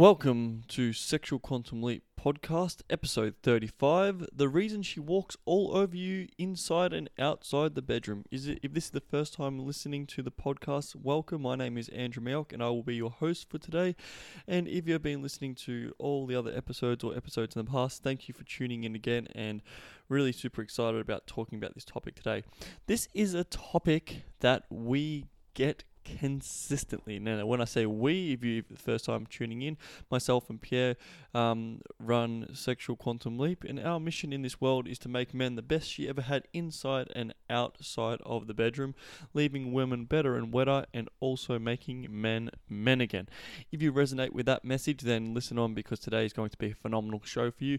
Welcome to Sexual Quantum Leap podcast, episode 35. The reason she walks all over you inside and outside the bedroom. Is it if this is the first time listening to the podcast, welcome. My name is Andrew Mioch and I will be your host for today. And if you've been listening to all the other episodes or episodes in the past, thank you for tuning in again and really super excited about talking about this topic today. This is a topic that we get consistently. Now, when I say we, if you the first time tuning in, myself and Pierre um, run Sexual Quantum Leap, and our mission in this world is to make men the best she ever had inside and outside of the bedroom, leaving women better and wetter, and also making men men again. If you resonate with that message, then listen on because today is going to be a phenomenal show for you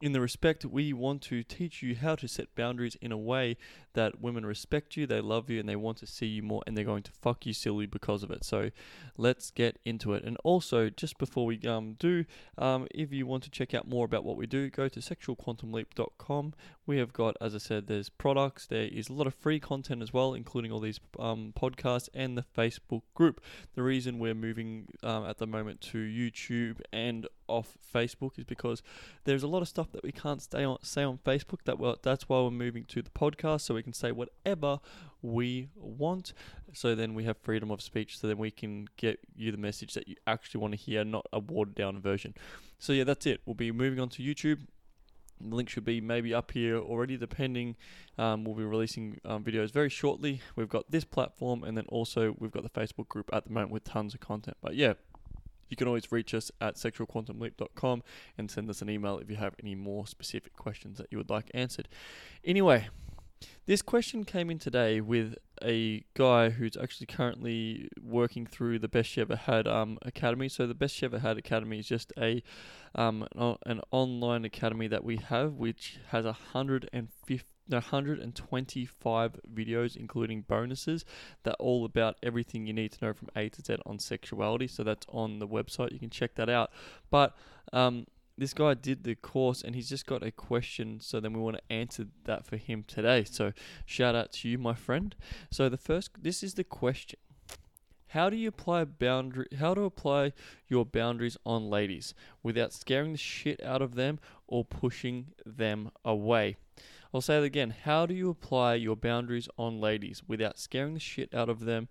in the respect we want to teach you how to set boundaries in a way that women respect you, they love you, and they want to see you more, and they're going to fuck you silly because of it. So let's get into it. And also, just before we um, do, um, if you want to check out more about what we do, go to sexualquantumleap.com. We have got, as I said, there's products, there is a lot of free content as well, including all these um, podcasts and the Facebook group. The reason we're moving um, at the moment to YouTube and off Facebook is because there's a lot of stuff that we can't stay on say on Facebook. That well, that's why we're moving to the podcast, so we can say whatever we want. So then we have freedom of speech. So then we can get you the message that you actually want to hear, not a watered down version. So yeah, that's it. We'll be moving on to YouTube. The link should be maybe up here already, depending. Um, we'll be releasing um, videos very shortly. We've got this platform, and then also we've got the Facebook group at the moment with tons of content. But yeah, you can always reach us at sexualquantumleap.com and send us an email if you have any more specific questions that you would like answered. Anyway, this question came in today with a guy who's actually currently working through the Best She Ever Had um, Academy. So the Best She Ever Had Academy is just a um, an online academy that we have, which has a hundred and fifty 125 videos, including bonuses, that all about everything you need to know from A to Z on sexuality. So that's on the website. You can check that out. But um, this guy did the course and he's just got a question. So then we want to answer that for him today. So shout out to you, my friend. So the first, this is the question. How do you apply boundary? How to apply your boundaries on ladies without scaring the shit out of them or pushing them away? I'll say it again. How do you apply your boundaries on ladies without scaring the shit out of them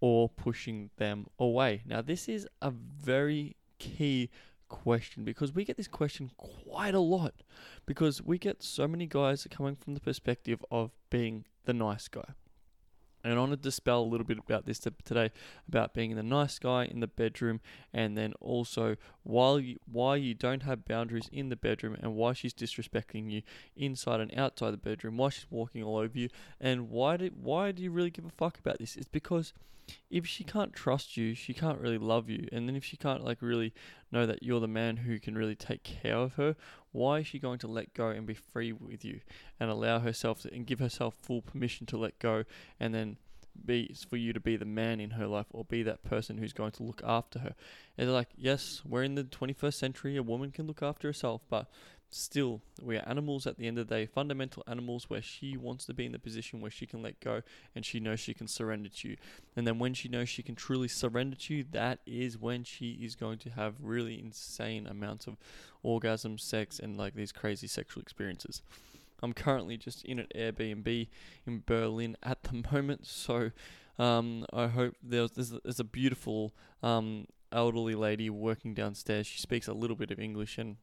or pushing them away? Now, this is a very key question because we get this question quite a lot because we get so many guys coming from the perspective of being the nice guy. And I want to dispel a little bit about this today, about being the nice guy in the bedroom, and then also why you, why you don't have boundaries in the bedroom, and why she's disrespecting you inside and outside the bedroom, why she's walking all over you, and why do why do you really give a fuck about this? It's because if she can't trust you, she can't really love you. And then if she can't like really know that you're the man who can really take care of her, why is she going to let go and be free with you and allow herself to, and give herself full permission to let go and then be for you to be the man in her life or be that person who's going to look after her. And like, yes, we're in the 21st century, a woman can look after herself, but still, we are animals at the end of the day, fundamental animals where she wants to be in the position where she can let go and she knows she can surrender to you. And then when she knows she can truly surrender to you, that is when she is going to have really insane amounts of orgasm, sex, and like these crazy sexual experiences. I'm currently just in an Airbnb in Berlin at the moment, so um, I hope there's, there's, there's a beautiful um, elderly lady working downstairs. She speaks a little bit of English and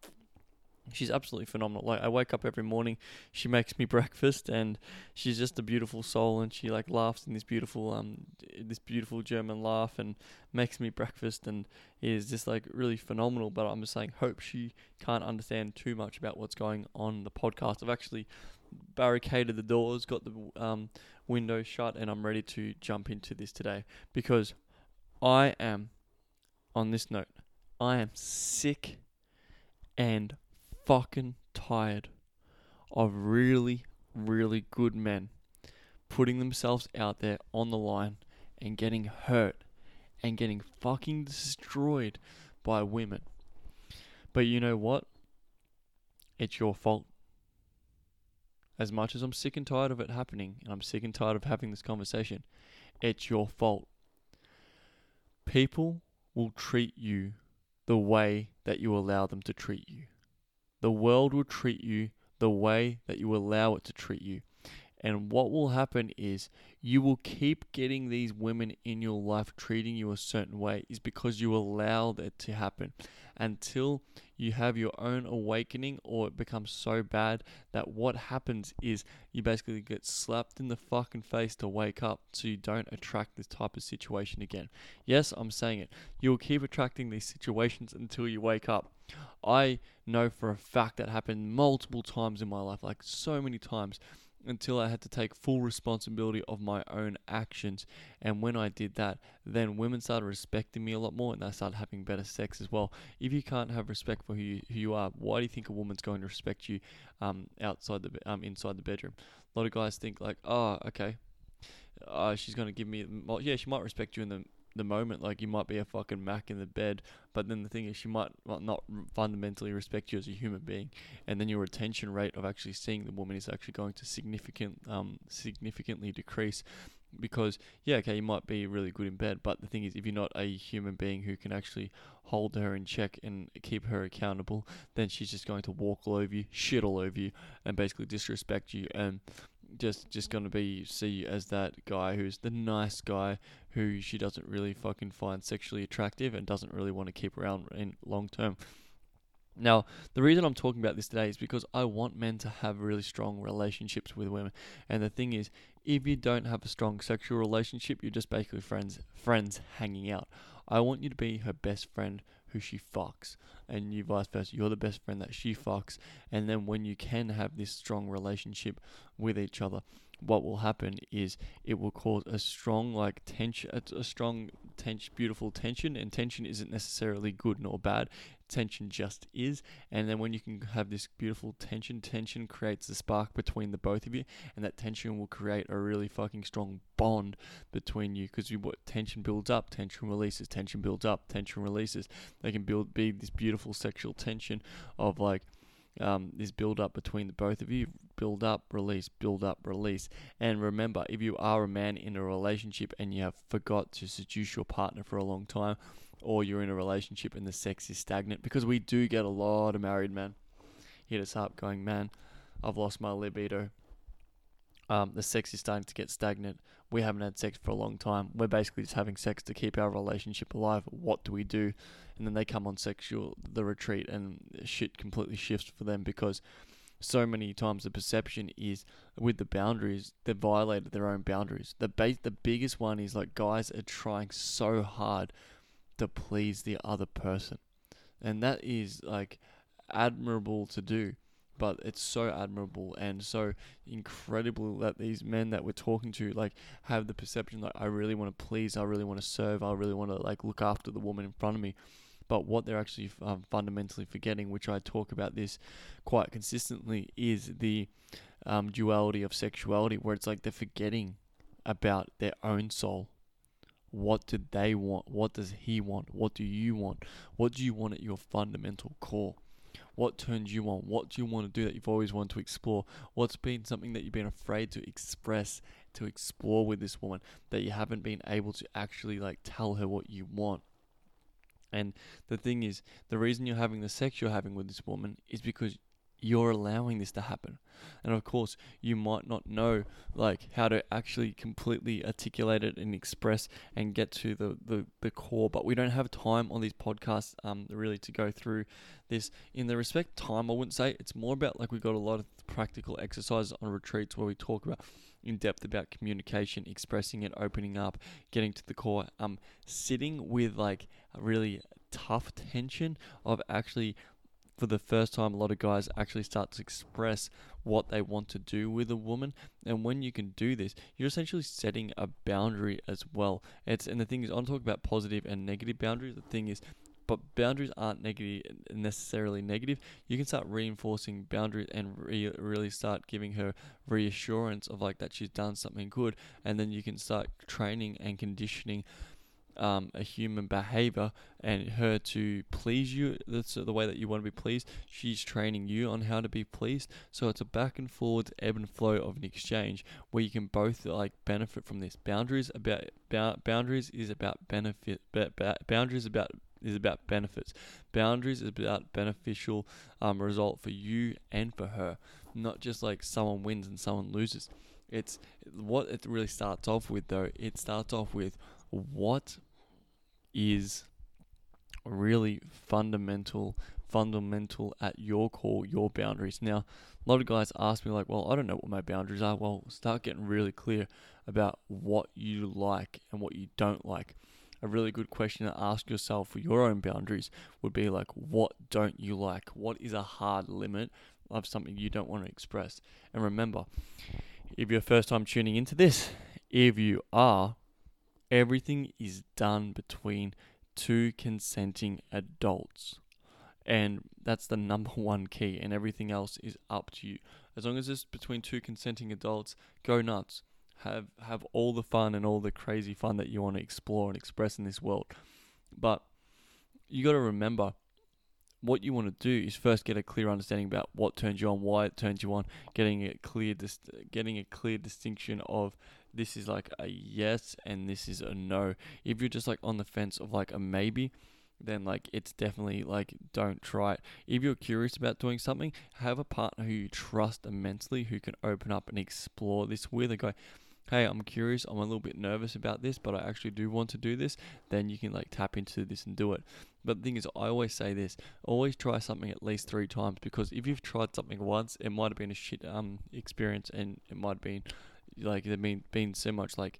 she's absolutely phenomenal. Like I wake up every morning, she makes me breakfast, and she's just a beautiful soul. And she like laughs in this beautiful um this beautiful German laugh and makes me breakfast, and is just like really phenomenal. But I'm just saying, hope she can't understand too much about what's going on the podcast. I've actually barricaded the doors, got the um window shut, and I'm ready to jump into this today because I am on this note. I am sick and fucking tired of really, really good men putting themselves out there on the line and getting hurt and getting fucking destroyed by women. But you know what? It's your fault. As much as I'm sick and tired of it happening, and I'm sick and tired of having this conversation, it's your fault. People will treat you the way that you allow them to treat you. The world will treat you the way that you allow it to treat you. And what will happen is you will keep getting these women in your life treating you a certain way is because you allow that to happen until you have your own awakening or it becomes so bad that what happens is you basically get slapped in the fucking face to wake up so you don't attract this type of situation again. Yes, I'm saying it. You'll keep attracting these situations until you wake up. I know for a fact that happened multiple times in my life, like so many times until I had to take full responsibility of my own actions. And when I did that, then women started respecting me a lot more and I started having better sex as well. If you can't have respect for who you, who you are, why do you think a woman's going to respect you um, outside the um, inside the bedroom? A lot of guys think like, oh, okay, uh, she's going to give me, well, yeah, she might respect you in the the moment. Like you might be a fucking mac in the bed, but then the thing is, she might not fundamentally respect you as a human being, and then your retention rate of actually seeing the woman is actually going to significant um significantly decrease. Because yeah, okay, you might be really good in bed, but the thing is, if you're not a human being who can actually hold her in check and keep her accountable, then she's just going to walk all over you, shit all over you, and basically disrespect you. And just just gonna be see as that guy who's the nice guy who she doesn't really fucking find sexually attractive and doesn't really want to keep around in long term. Now, the reason I'm talking about this today is because I want men to have really strong relationships with women. And the thing is, if you don't have a strong sexual relationship, you're just basically friends friends hanging out. I want you to be her best friend who she fucks, and you vice versa. You're the best friend that she fucks, and then when you can have this strong relationship with each other, what will happen is it will cause a strong like tension, a strong tension, beautiful tension, and tension isn't necessarily good nor bad tension just is. And then when you can have this beautiful tension, tension creates the spark between the both of you, and that tension will create a really fucking strong bond between you because you what tension builds up, tension releases, tension builds up, tension releases. They can build be this beautiful sexual tension of like um, this build up between the both of you build up release build up release and remember if you are a man in a relationship and you have forgot to seduce your partner for a long time or you're in a relationship and the sex is stagnant because we do get a lot of married men hit us up going, man, I've lost my libido. Um, the sex is starting to get stagnant. We haven't had sex for a long time. We're basically just having sex to keep our relationship alive. What do we do? And then they come on sexual the retreat and shit completely shifts for them because so many times the perception is with the boundaries they've violated their own boundaries. The base, the biggest one is like guys are trying so hard to please the other person. And that is like admirable to do. But it's so admirable and so incredible that these men that we're talking to like have the perception that I really want to please, I really want to serve, I really want to like look after the woman in front of me but what they're actually um, fundamentally forgetting, which I talk about this quite consistently, is the um, duality of sexuality, where it's like they're forgetting about their own soul what do they want? What does he want? What do you want? What do you want at your fundamental core? What turns you on? What do you want to do that you've always wanted to explore? What's been something that you've been afraid to express, to explore with this woman that you haven't been able to actually like tell her what you want? And the thing is, the reason you're having the sex you're having with this woman is because you're allowing this to happen. And of course, you might not know like how to actually completely articulate it and express and get to the, the, the core, but we don't have time on these podcasts um really to go through this. In the respect time, I wouldn't say it's more about like we've got a lot of practical exercises on retreats where we talk about in depth about communication, expressing it, opening up, getting to the core, um sitting with like a really tough tension of actually for the first time, a lot of guys actually start to express what they want to do with a woman. And when you can do this, you're essentially setting a boundary as well. It's and the thing is, I'm talking about positive and negative boundaries. The thing is, but boundaries aren't negative necessarily negative. You can start reinforcing boundaries and re- really start giving her reassurance of like that she's done something good, and then you can start training and conditioning um, a human behavior and her to please you. That's the way that you want to be pleased. She's training you on how to be pleased. So it's a back and forward ebb and flow of an exchange where you can both like benefit from this. Boundaries about boundaries is about benefit. boundaries about is about benefits. Boundaries is about beneficial um, result for you and for her, not just like someone wins and someone loses. It's what it really starts off with though. It starts off with what is really fundamental fundamental at your core, your boundaries. Now, a lot of guys ask me like, "Well, I don't know what my boundaries are." Well, start getting really clear about what you like and what you don't like. A really good question to ask yourself for your own boundaries would be like, "What don't you like? What is a hard limit of something you don't want to express?" And remember, if you're first time tuning into this, if you are, everything is done between two consenting adults. And that's the number one key, and everything else is up to you. As long as it's between two consenting adults, go nuts. Have have all the fun and all the crazy fun that you want to explore and express in this world. But you got to remember what you want to do is first get a clear understanding about what turns you on, why it turns you on, getting a clear dis- getting a clear distinction of this is like a yes and this is a no. If you're just like on the fence of like a maybe, then like it's definitely like don't try it. If you're curious about doing something, have a partner who you trust immensely who can open up and explore this with a guy hey, I'm curious, I'm a little bit nervous about this, but I actually do want to do this, then you can like tap into this and do it. But the thing is, I always say this: always try something at least three times because if you've tried something once, it might have been a shit um experience, and it might have been like there been been so much like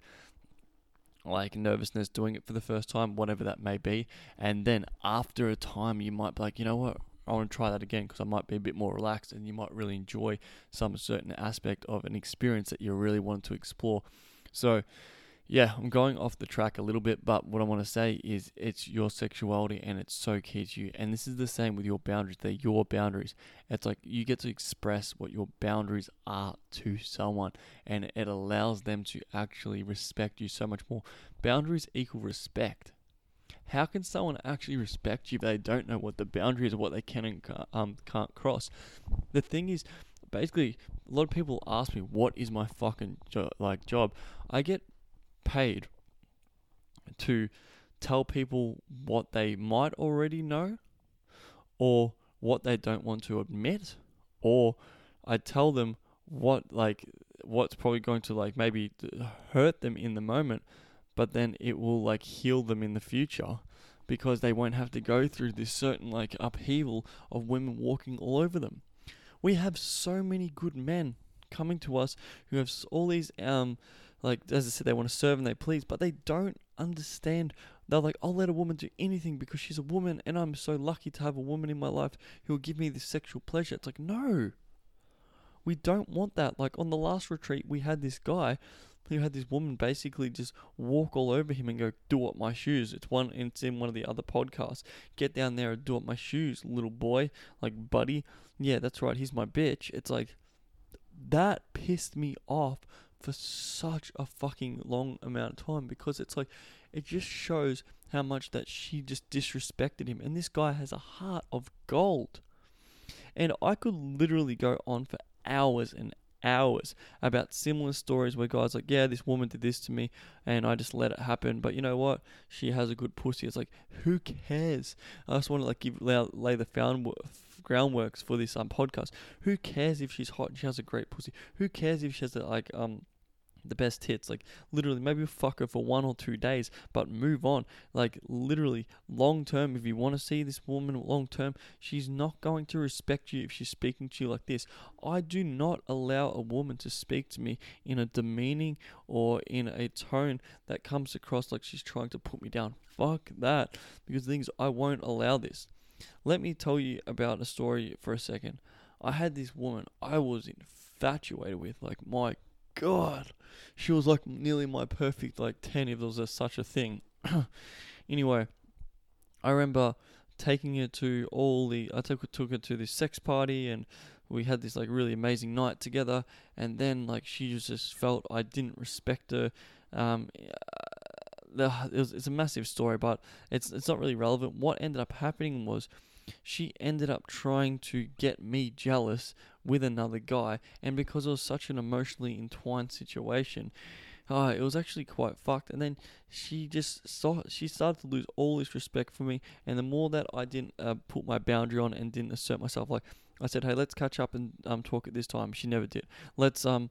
like nervousness doing it for the first time, whatever that may be, and then after a time, you might be like, you know what, I want to try that again because I might be a bit more relaxed and you might really enjoy some certain aspect of an experience that you really want to explore. So, yeah, I'm going off the track a little bit, but what I want to say is it's your sexuality and it's so key to you. And this is the same with your boundaries. They're your boundaries. It's like you get to express what your boundaries are to someone, and it allows them to actually respect you so much more. Boundaries equal respect. How can someone actually respect you if they don't know what the boundaries of what they can and can't, um, can't cross? The thing is, basically, a lot of people ask me, "What is my fucking jo- like job?" I get paid to tell people what they might already know, or what they don't want to admit, or I tell them what like what's probably going to like maybe hurt them in the moment but then it will like heal them in the future because they won't have to go through this certain like upheaval of women walking all over them. We have so many good men coming to us who have all these um like as I said they want to serve and they please, but they don't understand. They're like, I'll let a woman do anything because she's a woman, and I'm so lucky to have a woman in my life who will give me this sexual pleasure. It's like, no, we don't want that. Like on the last retreat, we had this guy who had this woman basically just walk all over him and go, "Do up my shoes." It's one. It's in one of the other podcasts. Get down there and do up my shoes, little boy. Like, buddy. Yeah, that's right. He's my bitch. It's like that pissed me off for such a fucking long amount of time because it's like it just shows how much that she just disrespected him. And this guy has a heart of gold. And I could literally go on for hours and hours about similar stories where guys like, yeah, this woman did this to me and I just let it happen. But you know what? She has a good pussy. It's like, who cares? I just want to like give lay, lay the found groundworks for this um podcast. Who cares if she's hot and she has a great pussy? Who cares if she has a, like um the best hits. Like literally, maybe fuck her for one or two days, but move on. Like literally, long term, if you want to see this woman long term, she's not going to respect you if she's speaking to you like this. I do not allow a woman to speak to me in a demeaning or in a tone that comes across like she's trying to put me down. Fuck that. Because the thing is, I won't allow this. Let me tell you about a story for a second. I had this woman I was infatuated with. Like, my god, she was like nearly my perfect like ten if there was a, such a thing. anyway, I remember taking her to all the I took took her to this sex party and we had this like really amazing night together. And then like she just felt I didn't respect her. Um uh, it was, it's a massive story but it's it's not really relevant. What ended up happening was she ended up trying to get me jealous with another guy. And because it was such an emotionally entwined situation, oh, it was actually quite fucked. And then she just saw she started to lose all this respect for me. And the more that I didn't uh, put my boundary on and didn't assert myself, like I said, hey, let's catch up and um talk at this time. She never did. Let's um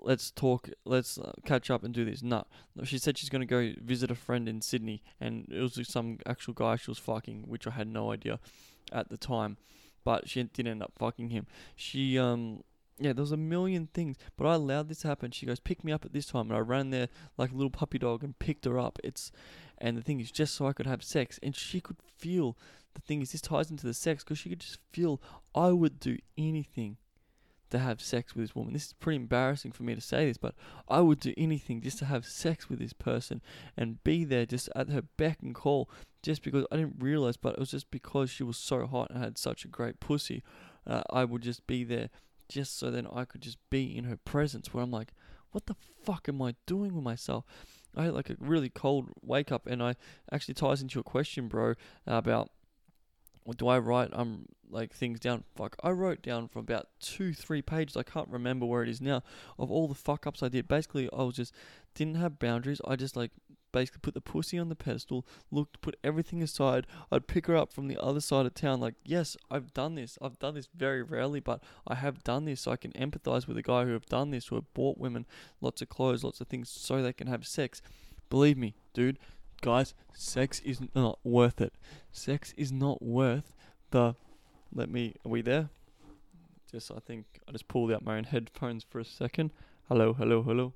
let's talk, let's uh, catch up and do this. No, she said she's gonna go visit a friend in Sydney, and it was some actual guy she was fucking, which I had no idea at the time, but she didn't end up fucking him. She um. Yeah, there was a million things, but I allowed this to happen. She goes, "Pick me up at this time," and I ran there like a little puppy dog and picked her up. It's, and the thing is, just so I could have sex, and she could feel. The thing is, this ties into the sex because she could just feel I would do anything to have sex with this woman. This is pretty embarrassing for me to say this, but I would do anything just to have sex with this person and be there just at her beck and call just because I didn't realize, but it was just because she was so hot and had such a great pussy. Uh, I would just be there just so then I could just be in her presence where I'm like, what the fuck am I doing with myself? I had like a really cold wake up and I actually ties into your question, bro, about do I write um like things down? Fuck, I wrote down from about two, three pages. I can't remember where it is now of all the fuck ups I did. Basically, I was just didn't have boundaries. I just like basically put the pussy on the pedestal, looked, put everything aside. I'd pick her up from the other side of town. Like, yes, I've done this. I've done this very rarely, but I have done this, so I can empathize with a guy who have done this, who have bought women lots of clothes, lots of things, so they can have sex. Believe me, dude, guys, sex is not worth it. Sex is not worth the. Let me. Are we there? Just, I think I just pulled out my own headphones for a second. Hello, hello, hello.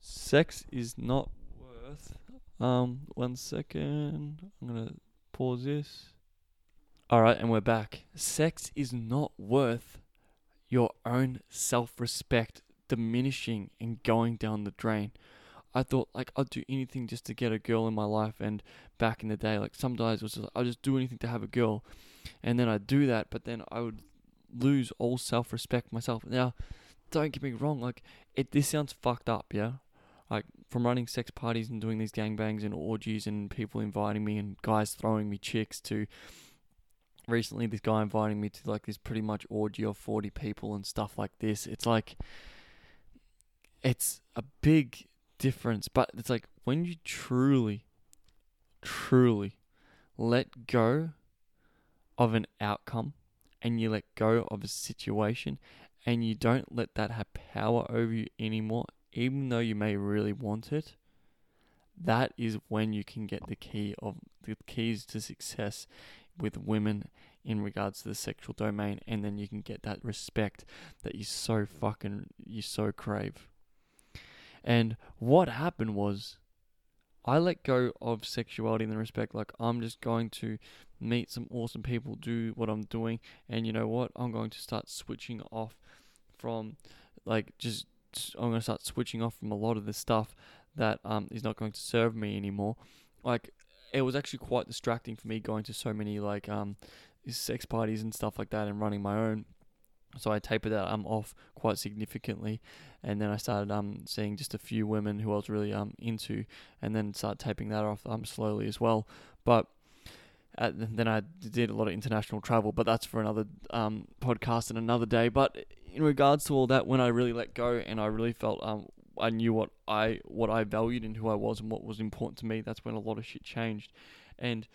Sex is not worth. Um, one second. I'm gonna pause this. Alright, and we're back. Sex is not worth your own self respect diminishing and going down the drain. I thought like I'd do anything just to get a girl in my life. And back in the day, like some days was just, I'd just do anything to have a girl, and then I'd do that. But then I would lose all self respect myself. Now, don't get me wrong, like it. This sounds fucked up, yeah. Like from running sex parties and doing these gangbangs and orgies and people inviting me and guys throwing me chicks to recently this guy inviting me to like this pretty much orgy of 40 people and stuff like this. It's like it's a big difference. But it's like when you truly, truly let go of an outcome and you let go of a situation and you don't let that have power over you anymore, even though you may really want it, that is when you can get the key of the keys to success with women in regards to the sexual domain and then you can get that respect that you so fucking you so crave. And what happened was, I let go of sexuality in the respect like I'm just going to meet some awesome people, do what I'm doing, and you know what? I'm going to start switching off from like just I'm going to start switching off from a lot of the stuff that um is not going to serve me anymore. Like it was actually quite distracting for me going to so many like um sex parties and stuff like that and running my own so I tapered that um off quite significantly, and then I started um seeing just a few women who I was really um into, and then start taping that off um slowly as well. But then I did a lot of international travel, but that's for another um podcast and another day. But in regards to all that, when I really let go and I really felt um I knew what I what I valued and who I was and what was important to me, that's when a lot of shit changed, and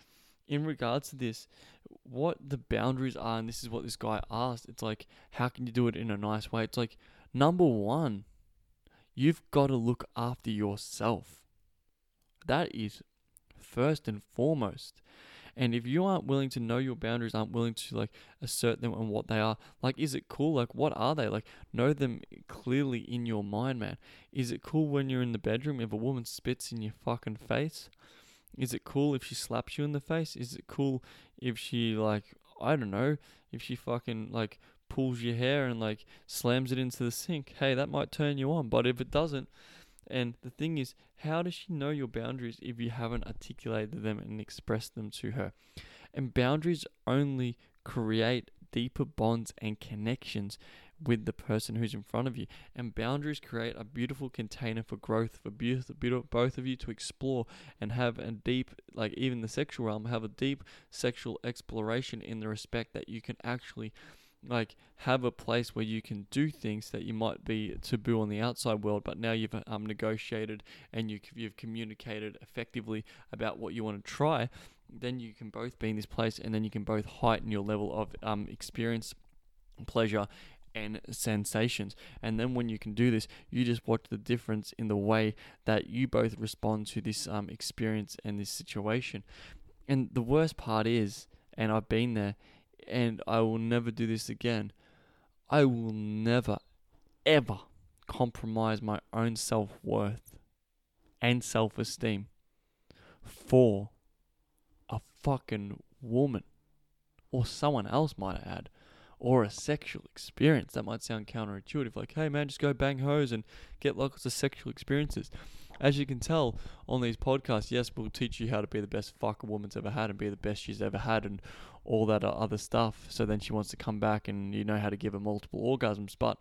in regards to this, what the boundaries are, and this is what this guy asked. It's like, how can you do it in a nice way? It's like, number one, you've got to look after yourself. That is first and foremost. And if you aren't willing to know your boundaries, aren't willing to like assert them and what they are, like, is it cool? Like, what are they? Like, know them clearly in your mind, man. Is it cool when you're in the bedroom if a woman spits in your fucking face? Is it cool if she slaps you in the face? Is it cool if she like I don't know, if she fucking like pulls your hair and like slams it into the sink? Hey, that might turn you on, but if it doesn't, and the thing is, how does she know your boundaries if you haven't articulated them and expressed them to her? And boundaries only create deeper bonds and connections with the person who's in front of you. And boundaries create a beautiful container for growth for beautiful, both of you to explore and have a deep, like even the sexual realm, have a deep sexual exploration in the respect that you can actually like have a place where you can do things that you might be taboo on the outside world, but now you've um, negotiated and you, you've communicated effectively about what you want to try, then you can both be in this place and then you can both heighten your level of um, experience, and pleasure, and sensations. And then when you can do this, you just watch the difference in the way that you both respond to this um, experience and this situation. And the worst part is, and I've been there, and I will never do this again. I will never, ever compromise my own self worth and self esteem for a fucking woman or someone else, might I add, or a sexual experience. That might sound counterintuitive, like, hey man, just go bang hoes and get lots of sexual experiences. As you can tell on these podcasts, yes, we'll teach you how to be the best fuck a woman's ever had and be the best she's ever had and all that other stuff. So then she wants to come back and you know how to give her multiple orgasms. But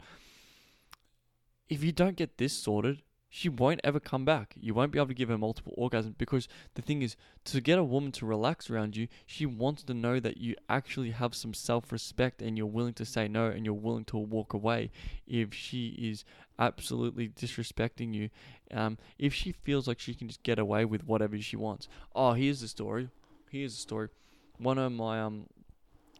if you don't get this sorted, she won't ever come back. You won't be able to give her multiple orgasms because the thing is, to get a woman to relax around you, she wants to know that you actually have some self respect and you're willing to say no and you're willing to walk away if she is absolutely disrespecting you. Um, if she feels like she can just get away with whatever she wants. Oh, here's the story. Here's the story. One of my, um,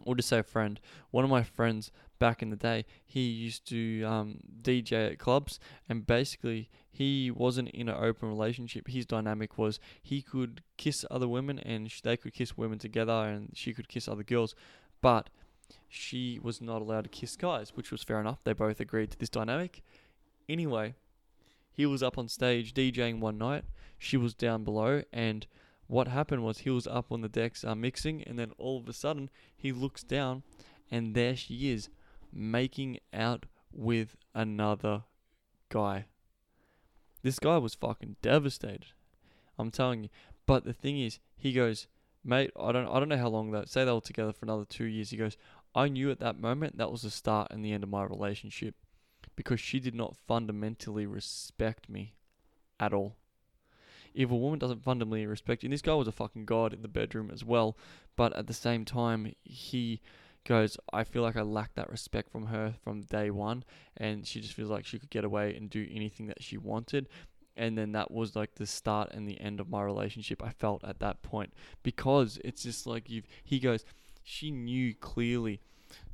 or just say a friend, one of my friends back in the day, he used to um, DJ at clubs, and basically he wasn't in an open relationship. His dynamic was he could kiss other women, and sh- they could kiss women together, and she could kiss other girls, but she was not allowed to kiss guys, which was fair enough. They both agreed to this dynamic. Anyway, he was up on stage DJing one night. She was down below, and what happened was he was up on the decks uh, mixing, and then all of a sudden he looks down, and there she is making out with another guy. This guy was fucking devastated. I'm telling you. But the thing is, he goes, mate, I don't, I don't know how long that. Say they were together for another two years. He goes, I knew at that moment that was the start and the end of my relationship, because she did not fundamentally respect me, at all. If a woman doesn't fundamentally respect you, and this guy was a fucking god in the bedroom as well, but at the same time, he goes, I feel like I lacked that respect from her from day one, and she just feels like she could get away and do anything that she wanted. And then that was like the start and the end of my relationship. I felt at that point because it's just like you've. He goes, she knew clearly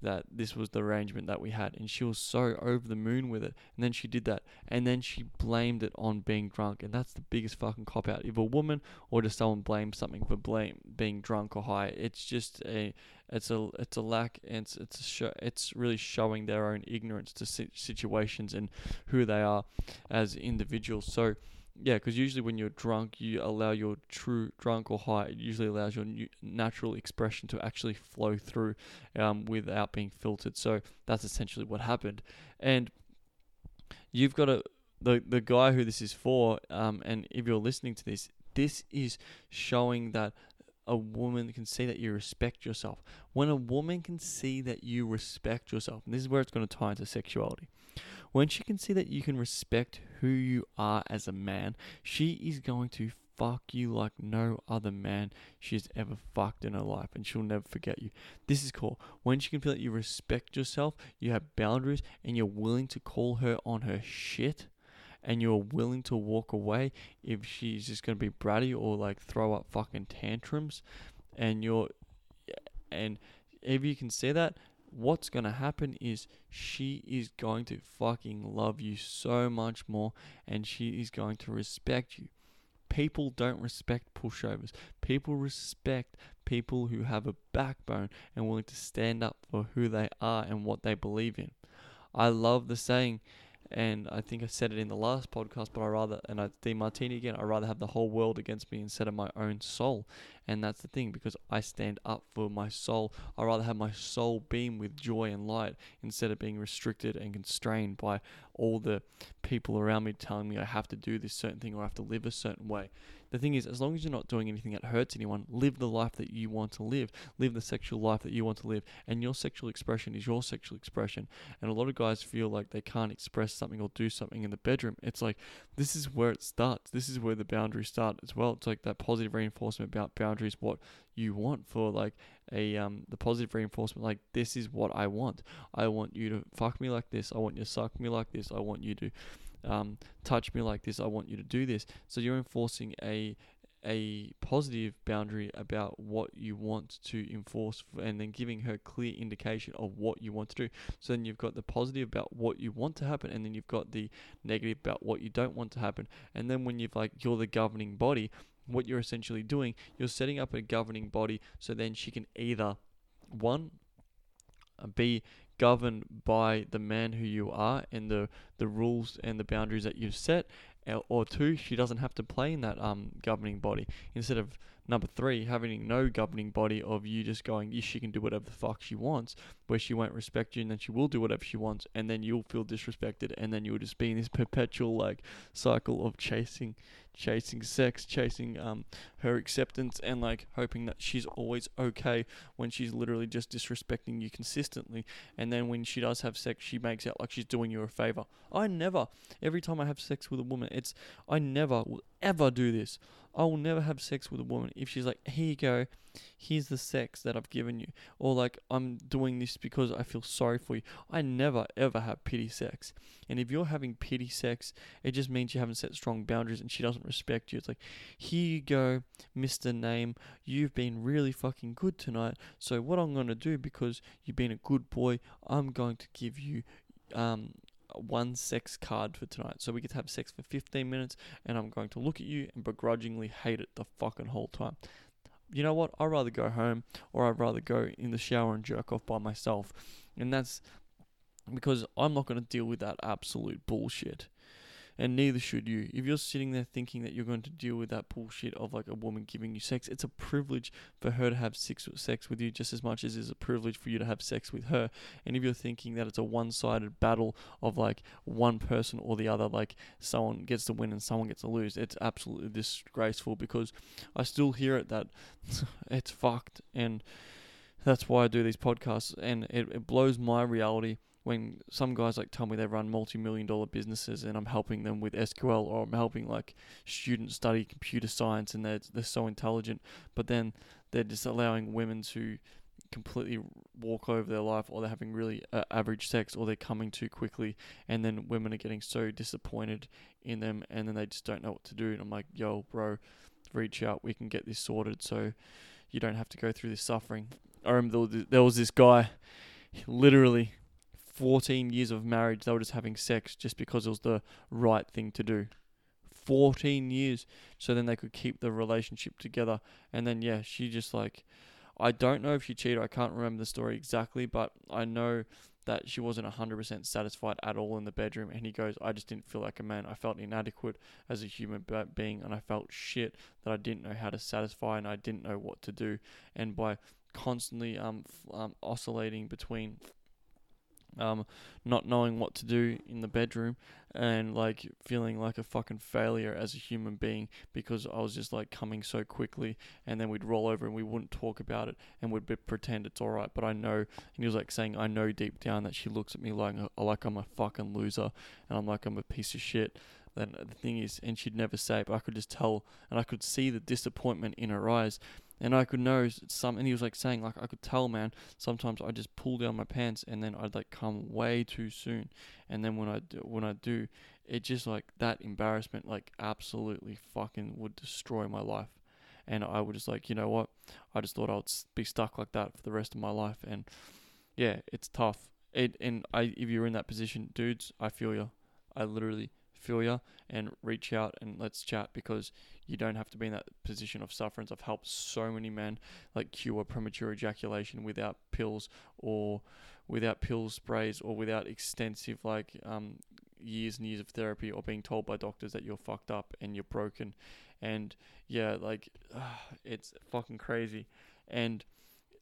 that this was the arrangement that we had and she was so over the moon with it and then she did that and then she blamed it on being drunk and that's the biggest fucking cop out if a woman or does someone blame something for blame being drunk or high it's just a it's a it's a lack and it's it's show, it's really showing their own ignorance to situations and who they are as individuals so yeah, because usually when you're drunk, you allow your true drunk or high. It usually allows your natural expression to actually flow through um, without being filtered. So that's essentially what happened. And you've got a the the guy who this is for. Um, and if you're listening to this, this is showing that a woman can see that you respect yourself. When a woman can see that you respect yourself, and this is where it's going to tie into sexuality when she can see that you can respect who you are as a man, she is going to fuck you like no other man she's ever fucked in her life and she'll never forget you. This is cool. When she can feel that you respect yourself, you have boundaries, and you're willing to call her on her shit and you're willing to walk away if she's just gonna be bratty or like throw up fucking tantrums and you're and if you can say that what's going to happen is she is going to fucking love you so much more and she is going to respect you. People don't respect pushovers. People respect people who have a backbone and willing to stand up for who they are and what they believe in. I love the saying, and I think I said it in the last podcast, but I rather, and I Demartini again, I rather have the whole world against me instead of my own soul. And that's the thing, because I stand up for my soul. I rather have my soul beam with joy and light instead of being restricted and constrained by all the people around me telling me I have to do this certain thing or I have to live a certain way. The thing is, as long as you're not doing anything that hurts anyone, live the life that you want to live. Live the sexual life that you want to live. And your sexual expression is your sexual expression. And a lot of guys feel like they can't express something or do something in the bedroom. It's like, this is where it starts. This is where the boundaries start as well. It's like that positive reinforcement about boundaries, what you want for like a um the positive reinforcement like this is what I want. I want you to fuck me like this. I want you to suck me like this. I want you to um, touch me like this. I want you to do this. So you're enforcing a a positive boundary about what you want to enforce and then giving her clear indication of what you want to do. So then you've got the positive about what you want to happen and then you've got the negative about what you don't want to happen. And then when you've like you're the governing body, what you're essentially doing, you're setting up a governing body so then she can either one be governed by the man who you are and the the rules and the boundaries that you've set or two she doesn't have to play in that um governing body. Instead of number three having no governing body of you just going yeah, she can do whatever the fuck she wants where she won't respect you and then she will do whatever she wants and then you'll feel disrespected and then you'll just be in this perpetual like cycle of chasing chasing sex, chasing um her acceptance, and like hoping that she's always okay when she's literally just disrespecting you consistently. And then when she does have sex, she makes out like she's doing you a favor. I never. Every time I have sex with a woman, it's I never will ever do this. I will never have sex with a woman if she's like, here you go, here's the sex that I've given you. Or like, I'm doing this because I feel sorry for you. I never ever have pity sex. And if you're having pity sex, it just means you haven't set strong boundaries and she doesn't respect you. It's like, here you go, Mr. Name, you've been really fucking good tonight. So what I'm going to do, because you've been a good boy, I'm going to give you um, one sex card for tonight. So we get to have sex for 15 minutes, and I'm going to look at you and begrudgingly hate it the fucking whole time. You know what? I'd rather go home, or I'd rather go in the shower and jerk off by myself. And that's because I'm not going to deal with that absolute bullshit and neither should you. If you're sitting there thinking that you're going to deal with that bullshit of like a woman giving you sex, it's a privilege for her to have sex sex with you just as much as it's a privilege for you to have sex with her. And if you're thinking that it's a one-sided battle of like one person or the other, like someone gets to win and someone gets to lose, it's absolutely disgraceful because I still hear it that it's fucked and that's why I do these podcasts and it, it blows my reality when some guys like tell me they run multi-million dollar businesses and I'm helping them with SQL or I'm helping like students study computer science and they're they're so intelligent, but then they're just allowing women to completely walk over their life or they're having really uh, average sex or they're coming too quickly and then women are getting so disappointed in them and then they just don't know what to do and I'm like yo bro reach out. We can get this sorted so you don't have to go through this suffering. I remember there was this guy literally 14 years of marriage, they were just having sex just because it was the right thing to do. 14 years. So then they could keep the relationship together. And then, yeah, she just like, I don't know if she cheated. I can't remember the story exactly, but I know that she wasn't 100% satisfied at all in the bedroom. And he goes, I just didn't feel like a man. I felt inadequate as a human being and I felt shit that I didn't know how to satisfy and I didn't know what to do. And by constantly um, um oscillating between um, not knowing what to do in the bedroom and like feeling like a fucking failure as a human being because I was just like coming so quickly and then we'd roll over and we wouldn't talk about it and we'd pretend it's alright. But I know and he was like saying I know deep down that she looks at me like like I'm a fucking loser and I'm like I'm a piece of shit. Then the thing is and she'd never say it but I could just tell and I could see the disappointment in her eyes and I could know some, and he was like saying, like, I could tell, man, sometimes I just pull down my pants and then I'd like come way too soon. And then when I do, when I do, it just like that embarrassment, like, absolutely fucking would destroy my life. And I would just like, you know what? I just thought I would be stuck like that for the rest of my life. And yeah, it's tough. It, and I, if you're in that position, dudes, I feel you. I literally feel you and reach out and let's chat because you don't have to be in that position of sufferance. I've helped so many men like cure premature ejaculation without pills or without pill sprays or without extensive like um, years and years of therapy or being told by doctors that you're fucked up and you're broken. And yeah, like it's fucking crazy. And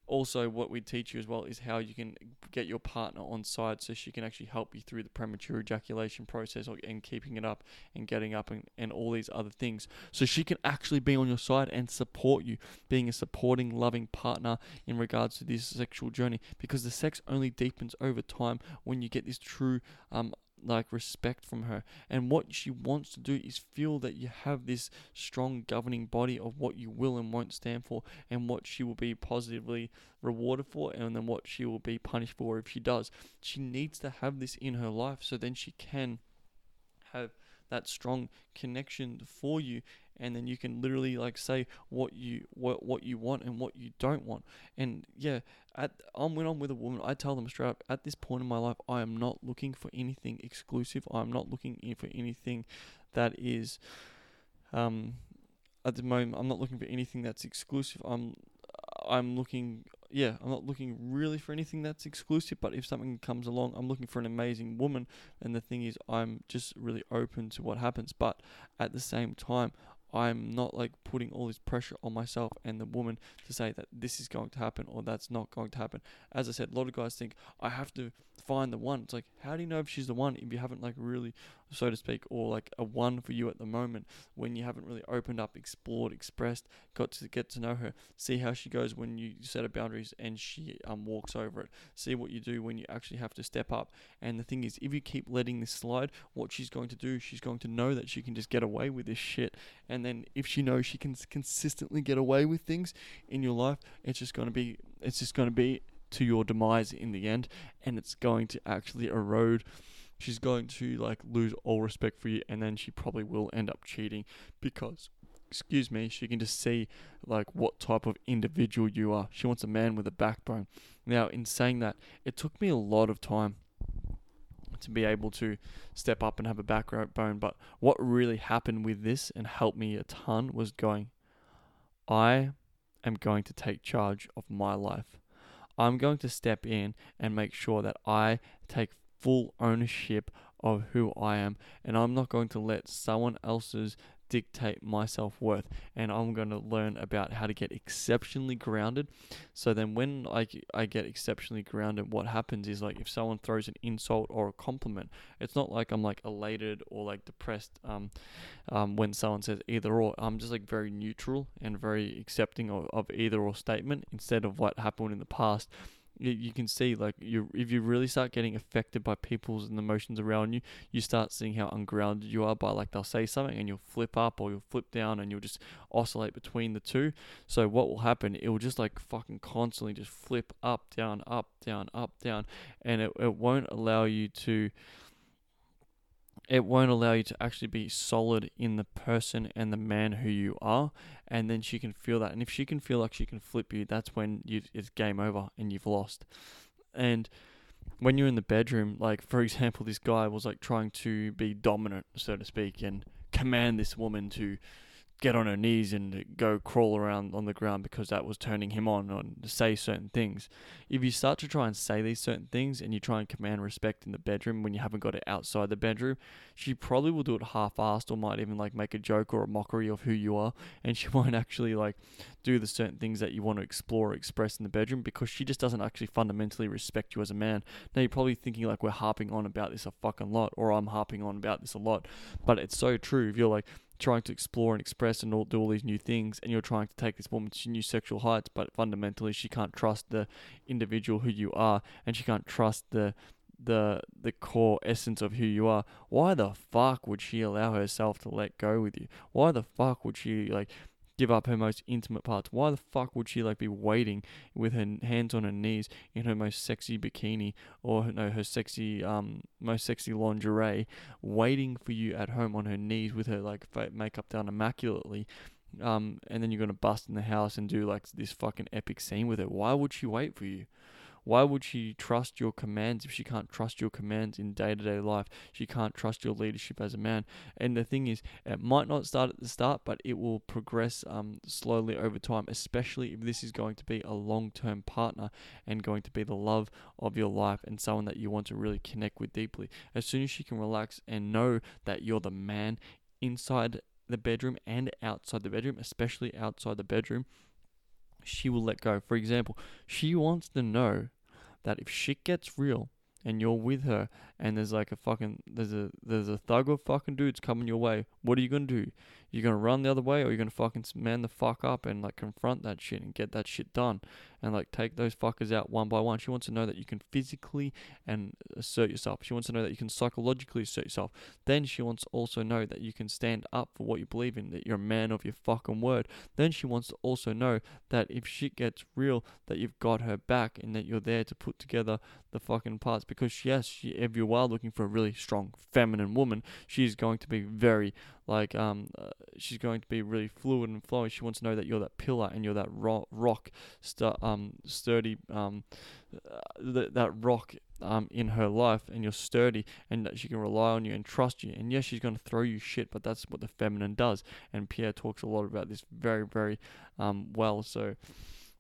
also what we teach you as well is how you can get your partner on side so she can actually help you through the premature ejaculation process and keeping it up and getting up and, and all these other things. So she can actually be on your side and support you being a supporting loving partner in regards to this sexual journey because the sex only deepens over time when you get this true um, like respect from her. And what she wants to do is feel that you have this strong governing body of what you will and won't stand for and what she will be positively rewarded for and then what she will be punished for if she does. She needs to have this in her life so then she can have that strong connection for you and then you can literally like say what you what what you want and what you don't want. And yeah at I'm when I'm with a woman I tell them straight up at this point in my life I am not looking for anything exclusive. I'm not looking for anything that is um at the moment I'm not looking for anything that's exclusive. I'm I'm looking yeah, I'm not looking really for anything that's exclusive, but if something comes along, I'm looking for an amazing woman. And the thing is, I'm just really open to what happens. But at the same time, I'm not like putting all this pressure on myself and the woman to say that this is going to happen or that's not going to happen. As I said, a lot of guys think I have to find the one. It's like, how do you know if she's the one if you haven't like really, so to speak, or like a one for you at the moment when you haven't really opened up, explored, expressed, got to get to know her, see how she goes when you set her boundaries and she um walks over it. See what you do when you actually have to step up. And the thing is, if you keep letting this slide, what she's going to do, she's going to know that she can just get away with this shit. And then if she knows she can consistently get away with things in your life, it's just going to be, it's just going to be to your demise in the end, and it's going to actually erode. She's going to like lose all respect for you, and then she probably will end up cheating because, excuse me, she can just see like what type of individual you are. She wants a man with a backbone. Now, in saying that, it took me a lot of time to be able to step up and have a backbone. But what really happened with this and helped me a ton was going, I am going to take charge of my life. I'm going to step in and make sure that I take full ownership of who I am, and I'm not going to let someone else's dictate my self worth, and I'm going to learn about how to get exceptionally grounded. So then, when I, I get exceptionally grounded, what happens is like if someone throws an insult or a compliment, it's not like I'm like elated or like depressed um, um, when someone says either or. I'm just like very neutral and very accepting of, of either or statement instead of what happened in the past you, you can see like you if you really start getting affected by people's and emotions around you, you start seeing how ungrounded you are by like they'll say something and you'll flip up or you'll flip down and you'll just oscillate between the two. So what will happen? It will just like fucking constantly just flip up, down, up, down, up, down, and it, it won't allow you to it won't allow you to actually be solid in the person and the man who you are and then she can feel that. And if she can feel like she can flip you that's when you it's game over and you've lost. And when you're in the bedroom like for example this guy was like trying to be dominant so to speak and command this woman to get on her knees and go crawl around on the ground because that was turning him on and say certain things. If you start to try and say these certain things and you try and command respect in the bedroom when you haven't got it outside the bedroom, she probably will do it half-assed or might even like make a joke or a mockery of who you are and she won't actually like do the certain things that you want to explore or express in the bedroom because she just doesn't actually fundamentally respect you as a man. Now you're probably thinking like we're harping on about this a fucking lot or I'm harping on about this a lot, but it's so true. If you're like trying to explore and express and all, do all these new things, and you're trying to take this woman to new sexual heights, but fundamentally she can't trust the individual who you are, and she can't trust the the the core essence of who you are. Why the fuck would she allow herself to let go with you? Why the fuck would she like give up her most intimate parts. Why the fuck would she like be waiting with her hands on her knees in her most sexy bikini or no her sexy um most sexy lingerie, waiting for you at home on her knees with her like makeup done immaculately? Um, and then you're gonna bust in the house and do like this fucking epic scene with her. Why would she wait for you? Why would she trust your commands if she can't trust your commands in day to day life? She can't trust your leadership as a man. And the thing is, it might not start at the start, but it will progress um, slowly over time, especially if this is going to be a long term partner and going to be the love of your life and someone that you want to really connect with deeply. As soon as she can relax and know that you're the man inside the bedroom and outside the bedroom, especially outside the bedroom, she will let go. For example, she wants to know that if shit gets real and you're with her and there's like a fucking there's a there's a thug of fucking dudes coming your way, what are you gonna do? You're gonna run the other way or you're gonna fucking man the fuck up and like confront that shit and get that shit done and like take those fuckers out one by one. She wants to know that you can physically and assert yourself. She wants to know that you can psychologically assert yourself. Then she wants to also know that you can stand up for what you believe in, that you're a man of your fucking word. Then she wants to also know that if shit gets real, that you've got her back and that you're there to put together the fucking parts. Because yes, she, if you are looking for a really strong feminine woman, she's going to be very like um uh, she's going to be really fluid and flowing. She wants to know that you're that pillar and you're that ro- rock, stu- um sturdy um uh, th- that rock um in her life and you're sturdy and that she can rely on you and trust you. And yes, she's going to throw you shit, but that's what the feminine does. And Pierre talks a lot about this very very um well. So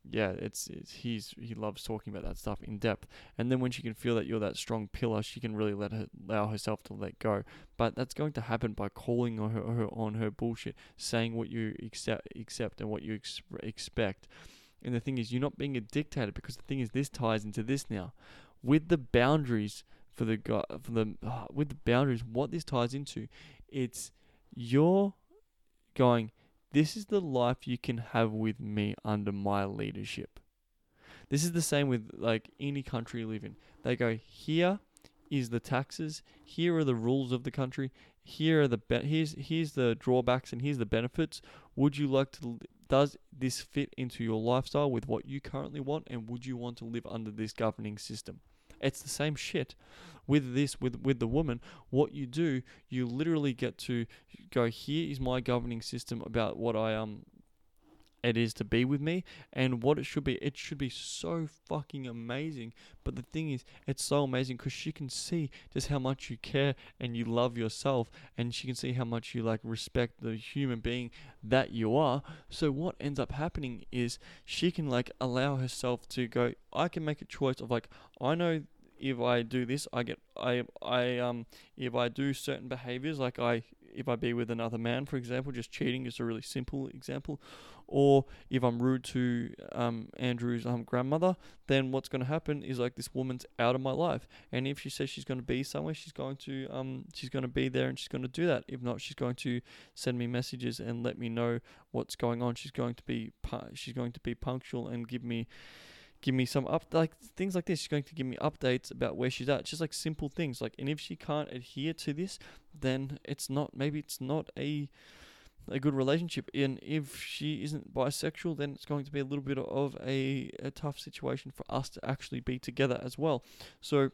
yeah, it's, it's he's he loves talking about that stuff in depth. And then when she can feel that you're that strong pillar, she can really let her allow herself to let go. But that's going to happen by calling on her, her on her bullshit, saying what you accept accept and what you ex- expect. And the thing is, you're not being a dictator because the thing is, this ties into this now, with the boundaries for the guy for the uh, with the boundaries. What this ties into, it's you're going this is the life you can have with me under my leadership. This is the same with like any country you live in. They go, here is the taxes, here are the rules of the country, here are the be- here's here's the drawbacks and here's the benefits. Would you like to does this fit into your lifestyle with what you currently want and would you want to live under this governing system? It's the same shit with this with with the woman. What you do, you literally get to go. Here is my governing system about what I um it is to be with me and what it should be. It should be so fucking amazing. But the thing is, it's so amazing because she can see just how much you care and you love yourself, and she can see how much you like respect the human being that you are. So what ends up happening is she can like allow herself to go. I can make a choice of like I know if I do this, I get I I um if I do certain behaviors like I if I be with another man, for example, just cheating is a really simple example, or if I'm rude to um Andrew's um grandmother, then what's going to happen is like this woman's out of my life, and if she says she's going to be somewhere, she's going to um she's going to be there and she's going to do that. If not, she's going to send me messages and let me know what's going on. She's going to be she's going to be punctual and give me give me some up like things like this. She's going to give me updates about where she's at. Just like simple things. Like, and if she can't adhere to this, then it's not. Maybe it's not a a good relationship. And if she isn't bisexual, then it's going to be a little bit of a, a tough situation for us to actually be together as well. So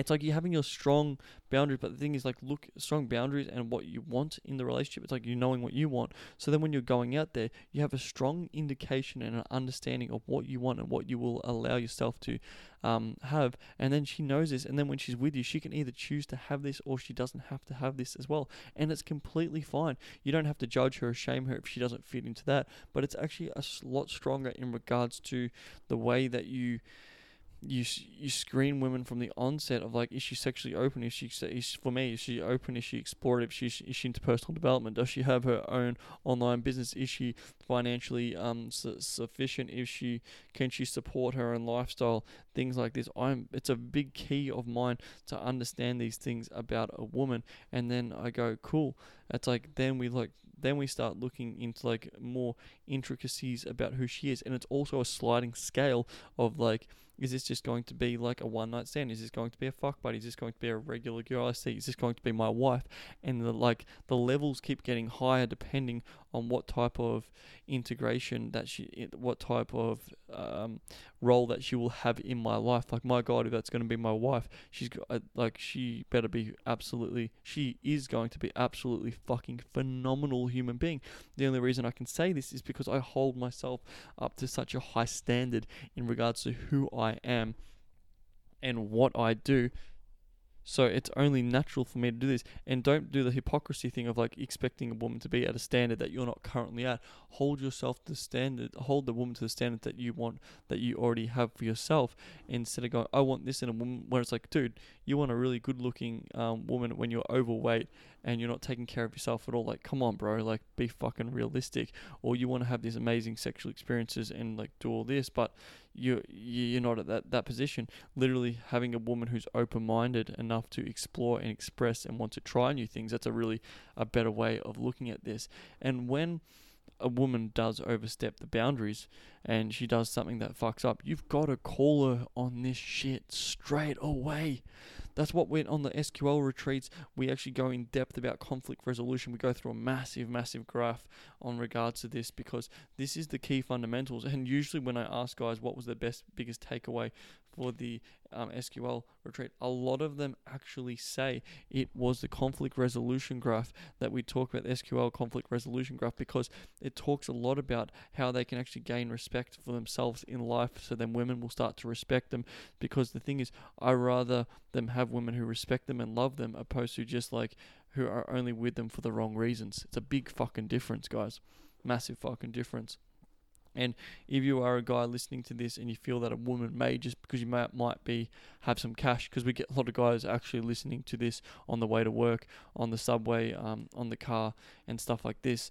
it's like you're having your strong boundaries, but the thing is like look strong boundaries and what you want in the relationship. It's like you're knowing what you want. So then when you're going out there, you have a strong indication and an understanding of what you want and what you will allow yourself to um, have. And then she knows this, and then when she's with you, she can either choose to have this or she doesn't have to have this as well. And it's completely fine. You don't have to judge her or shame her if she doesn't fit into that. But it's actually a lot stronger in regards to the way that you you you screen women from the onset of like is she sexually open? Is she is for me is she open? Is she explorative? Is she, is she into personal development? Does she have her own online business? Is she financially um su- sufficient? Is she can she support her own lifestyle? Things like this. I'm it's a big key of mine to understand these things about a woman. And then I go cool. It's like then we like then we start looking into like more intricacies about who she is. And it's also a sliding scale of like is this just going to be like a one night stand? Is this going to be a fuck buddy? Is this going to be a regular girl I see? Is this going to be my wife? And the like the levels keep getting higher depending on what type of integration that she, what type of um, role that she will have in my life. Like my God, if that's going to be my wife, she's got, uh, like she better be absolutely. She is going to be absolutely fucking phenomenal human being. The only reason I can say this is because I hold myself up to such a high standard in regards to who I am and what I do so it's only natural for me to do this. And don't do the hypocrisy thing of like expecting a woman to be at a standard that you're not currently at. Hold yourself to the standard, hold the woman to the standard that you want, that you already have for yourself, instead of going, I want this in a woman, where it's like, dude, you want a really good looking um, woman when you're overweight and you're not taking care of yourself at all. Like, come on, bro. Like, be fucking realistic. Or you want to have these amazing sexual experiences and like do all this, but you you're not at that that position. Literally, having a woman who's open minded enough to explore and express and want to try new things. That's a really a better way of looking at this. And when a woman does overstep the boundaries and she does something that fucks up, you've got to call her on this shit straight away. That's what went on the SQL retreats. We actually go in depth about conflict resolution. We go through a massive, massive graph on regards to this because this is the key fundamentals. And usually, when I ask guys what was the best, biggest takeaway for the um, SQL retreat, a lot of them actually say it was the conflict resolution graph that we talk about, the SQL conflict resolution graph, because it talks a lot about how they can actually gain respect for themselves in life. So then women will start to respect them. Because the thing is, I rather them have women who respect them and love them, opposed to just like who are only with them for the wrong reasons. It's a big fucking difference, guys. Massive fucking difference. And if you are a guy listening to this and you feel that a woman may just because you might might be have some cash because we get a lot of guys actually listening to this on the way to work, on the subway, um, on the car and stuff like this.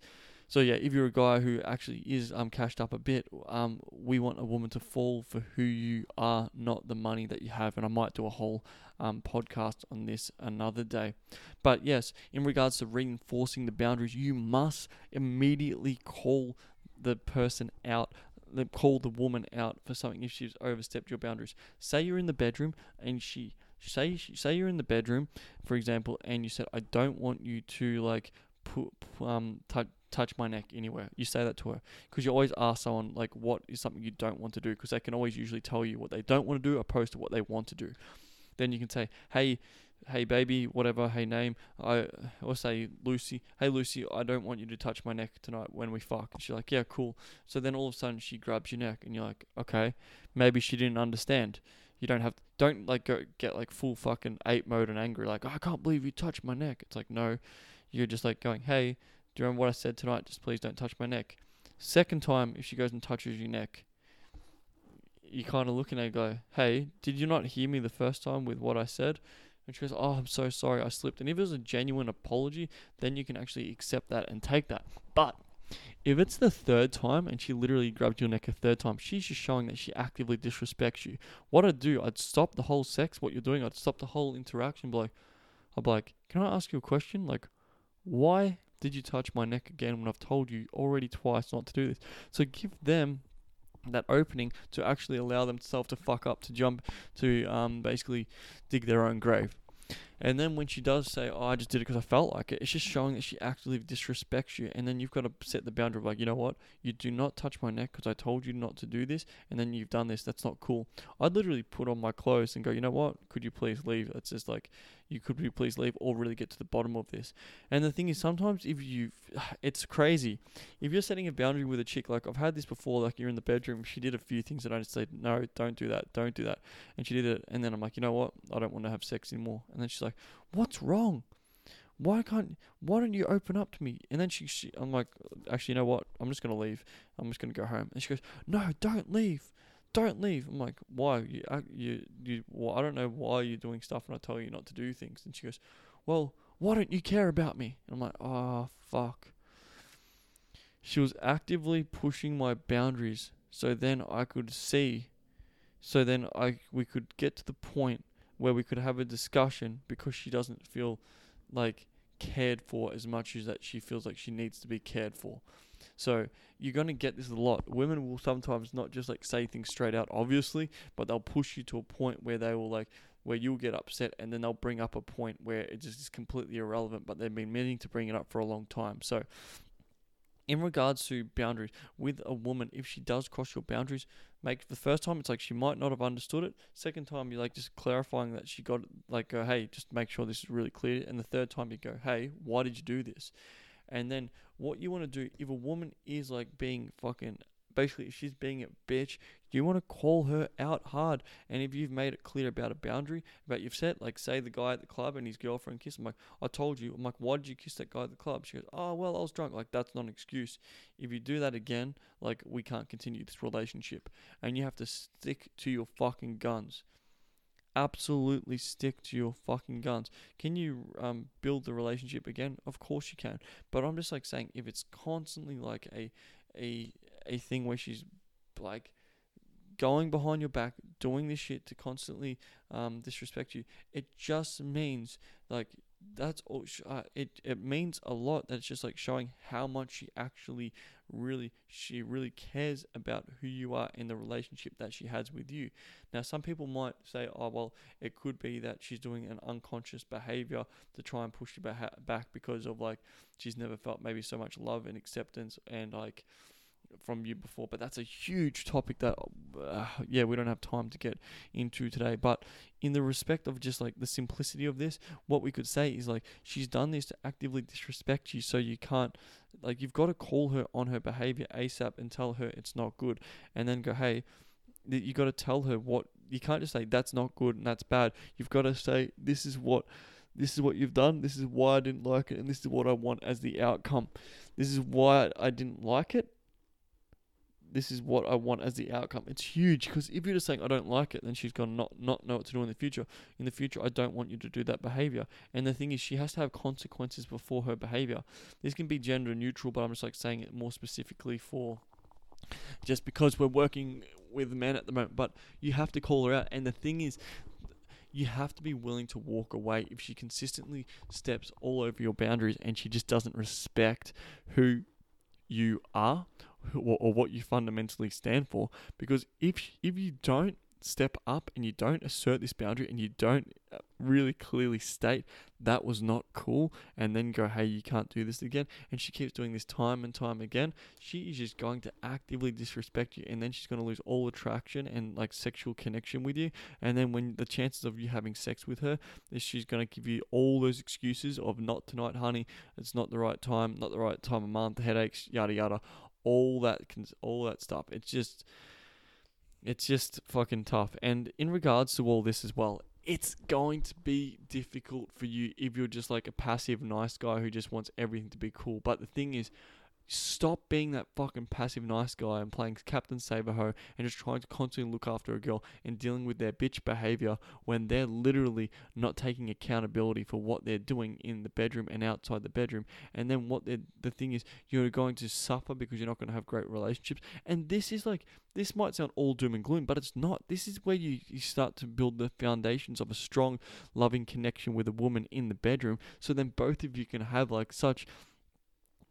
So yeah, if you're a guy who actually is um cashed up a bit, um, we want a woman to fall for who you are, not the money that you have. And I might do a whole um podcast on this another day. But yes, in regards to reinforcing the boundaries, you must immediately call the person out call the woman out for something if she's overstepped your boundaries. Say you're in the bedroom and she say say you're in the bedroom, for example, and you said I don't want you to like put um touch touch my neck anywhere. You say that to her because you always ask someone like what is something you don't want to do because they can always usually tell you what they don't want to do opposed to what they want to do. Then you can say, "Hey, hey baby, whatever, hey name, I or say Lucy, hey Lucy, I don't want you to touch my neck tonight when we fuck. And she's like, yeah, cool. So then all of a sudden she grabs your neck and you're like, okay, maybe she didn't understand. You don't have don't like go get like full fucking ape mode and angry like oh, I can't believe you touched my neck. It's like no, you're just like going, hey, do you remember what I said tonight? Just please don't touch my neck. Second time, if she goes and touches your neck, you kind of looking at her and go, hey, did you not hear me the first time with what I said? And she goes, Oh, I'm so sorry, I slipped. And if it was a genuine apology, then you can actually accept that and take that. But if it's the third time and she literally grabbed your neck a third time, she's just showing that she actively disrespects you. What I'd do, I'd stop the whole sex, what you're doing, I'd stop the whole interaction, be like, I'd be like, Can I ask you a question? Like, why did you touch my neck again when I've told you already twice not to do this? So give them that opening to actually allow themselves to fuck up, to jump, to um, basically dig their own grave. And then when she does say, "Oh, I just did it because I felt like it," it's just showing that she actively disrespects you. And then you've got to set the boundary of like, you know what, you do not touch my neck because I told you not to do this, and then you've done this. That's not cool. I'd literally put on my clothes and go, you know what, could you please leave? It's just like you could you please leave or really get to the bottom of this. And the thing is, sometimes if you, it's crazy. If you're setting a boundary with a chick, like I've had this before, like you're in the bedroom, she did a few things that I just said, no, don't do that, don't do that. And she did it. And then I'm like, you know what? I don't want to have sex anymore. And then she's like, what's wrong? Why can't, why don't you open up to me? And then she, she I'm like, actually, you know what? I'm just to leave. I'm just to go home. And she goes, no, don't leave don't leave. I'm like, why? You, you, you, well, I don't know why you're doing stuff and I tell you not to do things. And she goes, well, why don't you care about me? And I'm like, oh, fuck. She was actively pushing my boundaries so then I could see, so then I we could get to the point where we could have a discussion because she doesn't feel like cared for as much as that she feels like she needs to be cared for. So you're going to get this a lot. Women will sometimes not just like say things straight out, obviously, but they'll push you to a point where they will like, where you'll get upset and then they'll bring up a point where it just is completely irrelevant, but they've been meaning to bring it up for a long time. So, in regards to boundaries with a woman, if she does cross your boundaries, make the first time it's like she might not have understood it. Second time you're like just clarifying that she got like go, hey, just make sure this is really clear. And the third time you go, hey, why did you do this? And then what you want to do if a woman is like being fucking basically if she's being a bitch, you want to call her out hard. And if you've made it clear about a boundary, about you've said, like, say the guy at the club and his girlfriend kissed him, like, I told you, I'm like, why did you kiss that guy at the club? She goes, oh, well, I was drunk. Like, that's not an excuse. If you do that again, like, we can't continue this relationship. And you have to stick to your fucking guns absolutely stick to your fucking guns. Can you um build the relationship again? Of course you can. But I'm just like saying if it's constantly like a a a thing where she's like going behind your back, doing this shit to constantly um, disrespect you, it just means like that's all. Uh, it it means a lot. That's just like showing how much she actually really she really cares about who you are in the relationship that she has with you. Now, some people might say, "Oh, well, it could be that she's doing an unconscious behavior to try and push you back because of like she's never felt maybe so much love and acceptance and like." From you before, but that's a huge topic that, uh, yeah, we don't have time to get into today. But in the respect of just like the simplicity of this, what we could say is like she's done this to actively disrespect you, so you can't, like, you've got to call her on her behavior ASAP and tell her it's not good, and then go, hey, you got to tell her what you can't just say that's not good and that's bad. You've got to say this is what this is what you've done. This is why I didn't like it, and this is what I want as the outcome. This is why I didn't like it, this is what I want as the outcome. It's huge because if you're just saying I don't like it, then she's gonna not not know what to do in the future. In the future, I don't want you to do that behavior. And the thing is, she has to have consequences before her behavior. This can be gender neutral, but I'm just like saying it more specifically for just because we're working with men at the moment. But you have to call her out. And the thing is, you have to be willing to walk away if she consistently steps all over your boundaries and she just doesn't respect who you are or, what you fundamentally stand for. Because if if you don't step up and you don't assert this boundary and you don't uh, really clearly state that was not cool and then go hey you can't do this again and she keeps doing this time and time again she is just going to actively disrespect you and then she's going to lose all attraction and like sexual connection with you. And then when the chances of you having sex with her is she's going to give you all those excuses of not tonight honey. It's not the right time. Not the right time of month. Headaches yada yada all that can, all that stuff it's just it's just fucking tough. And in regards to all this as well, it's going to be difficult for you if you're just like a passive nice guy who just wants everything to be cool. But the thing is, Stop being that fucking passive nice guy and playing Captain Save-A-Ho and just trying to constantly look after a girl and dealing with their bitch behavior when they're literally not taking accountability for what they're doing in the bedroom and outside the bedroom. And then what the thing is, you're going to suffer because you're not going to have great relationships. And this is like, this might sound all doom and gloom, but it's not. This is where you, you start to build the foundations of a strong, loving connection with a woman in the bedroom. So then both of you can have like such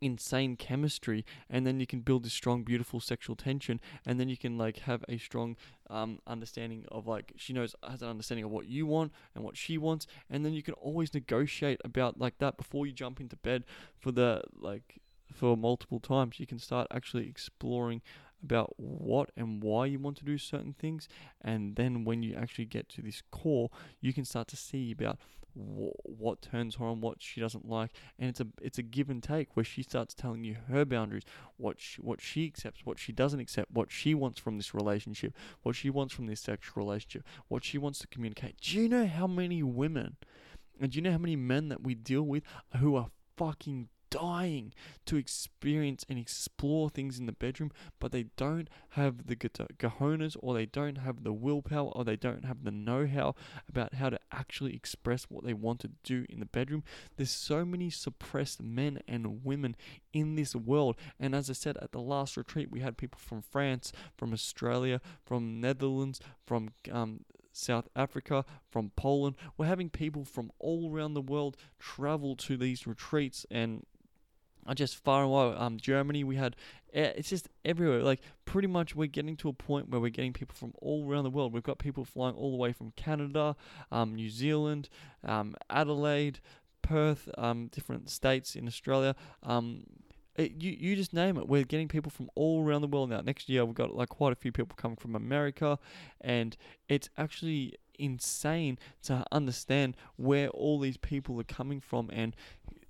insane chemistry and then you can build this strong beautiful sexual tension and then you can like have a strong um, understanding of like she knows has an understanding of what you want and what she wants and then you can always negotiate about like that before you jump into bed for the like for multiple times. You can start actually exploring about what and why you want to do certain things and then when you actually get to this core you can start to see about what turns her on, what she doesn't like, and it's a it's a give and take where she starts telling you her boundaries, what she, what she accepts, what she doesn't accept, what she wants from this relationship, what she wants from this sexual relationship, what she wants to communicate. Do you know how many women, and do you know how many men that we deal with who are fucking dying to experience and explore things in the bedroom, but they don't have the cojones or they don't have the willpower or they don't have the know how about how to actually express what they want to do in the bedroom. There's so many suppressed men and women in this world. And as I said at the last retreat, we had people from France, from Australia, from Netherlands, from um, South Africa, from Poland. We're having people from all around the world travel to these retreats and are just far away. Um, Germany, we had it's just everywhere. Like pretty much, we're getting to a point where we're getting people from all around the world. We've got people flying all the way from Canada, um, New Zealand, um, Adelaide, Perth, um, different states in Australia. Um, it, you you just name it. We're getting people from all around the world now. Next year, we've got like quite a few people coming from America, and it's actually insane to understand where all these people are coming from, and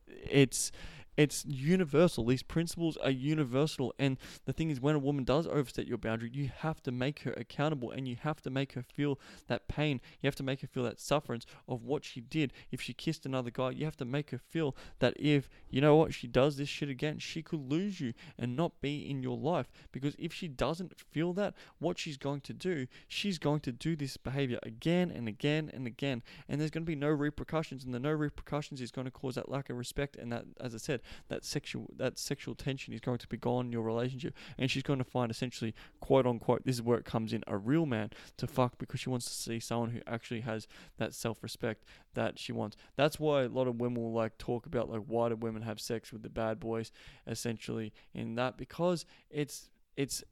it's it's universal. These principles are universal. And the thing is, when a woman does overstep your boundary, you have to make her accountable and you have to make her feel that pain. You have to make her feel that sufferance of what she did. If she kissed another guy, you have to make her feel that if, you know what, she does this shit again, she could lose you and not be in your life. Because if she doesn't feel that, what she's going to do, she's going to do this behavior again and again and again. And there's going to be no repercussions. And the no repercussions is going to cause that lack of respect and that, as I said, that sexual that sexual tension is going to be gone in your relationship. And she's going to find essentially, quote unquote, this is where it comes in, a real man to fuck because she wants to see someone who actually has that self respect that she wants. That's why a lot of women will like talk about like why do women have sex with the bad boys, essentially in that because it's it's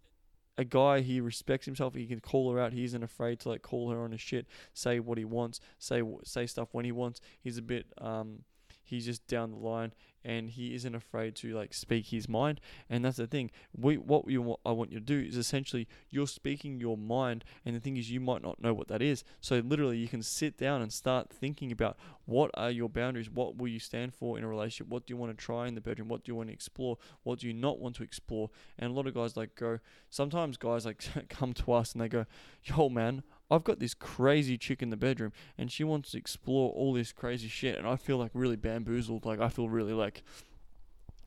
a guy he respects himself he can call her out he isn't afraid to like call her on his shit say what he wants say say stuff when he wants he's a bit um he's just down the line and he isn't afraid to like speak his mind. And that's the thing. We what you want, I want you to do is essentially you're speaking your mind and the thing is you might not know what that is. So literally you can sit down and start thinking about what are your boundaries? What will you stand for in a relationship? What do you want to try in the bedroom? What do you want to explore? What do you not want to explore? And a lot of guys like go sometimes guys like come to us and they go yo man I've got this crazy chick in the bedroom and she wants to explore all this crazy shit and I feel like really bamboozled. Like I feel really like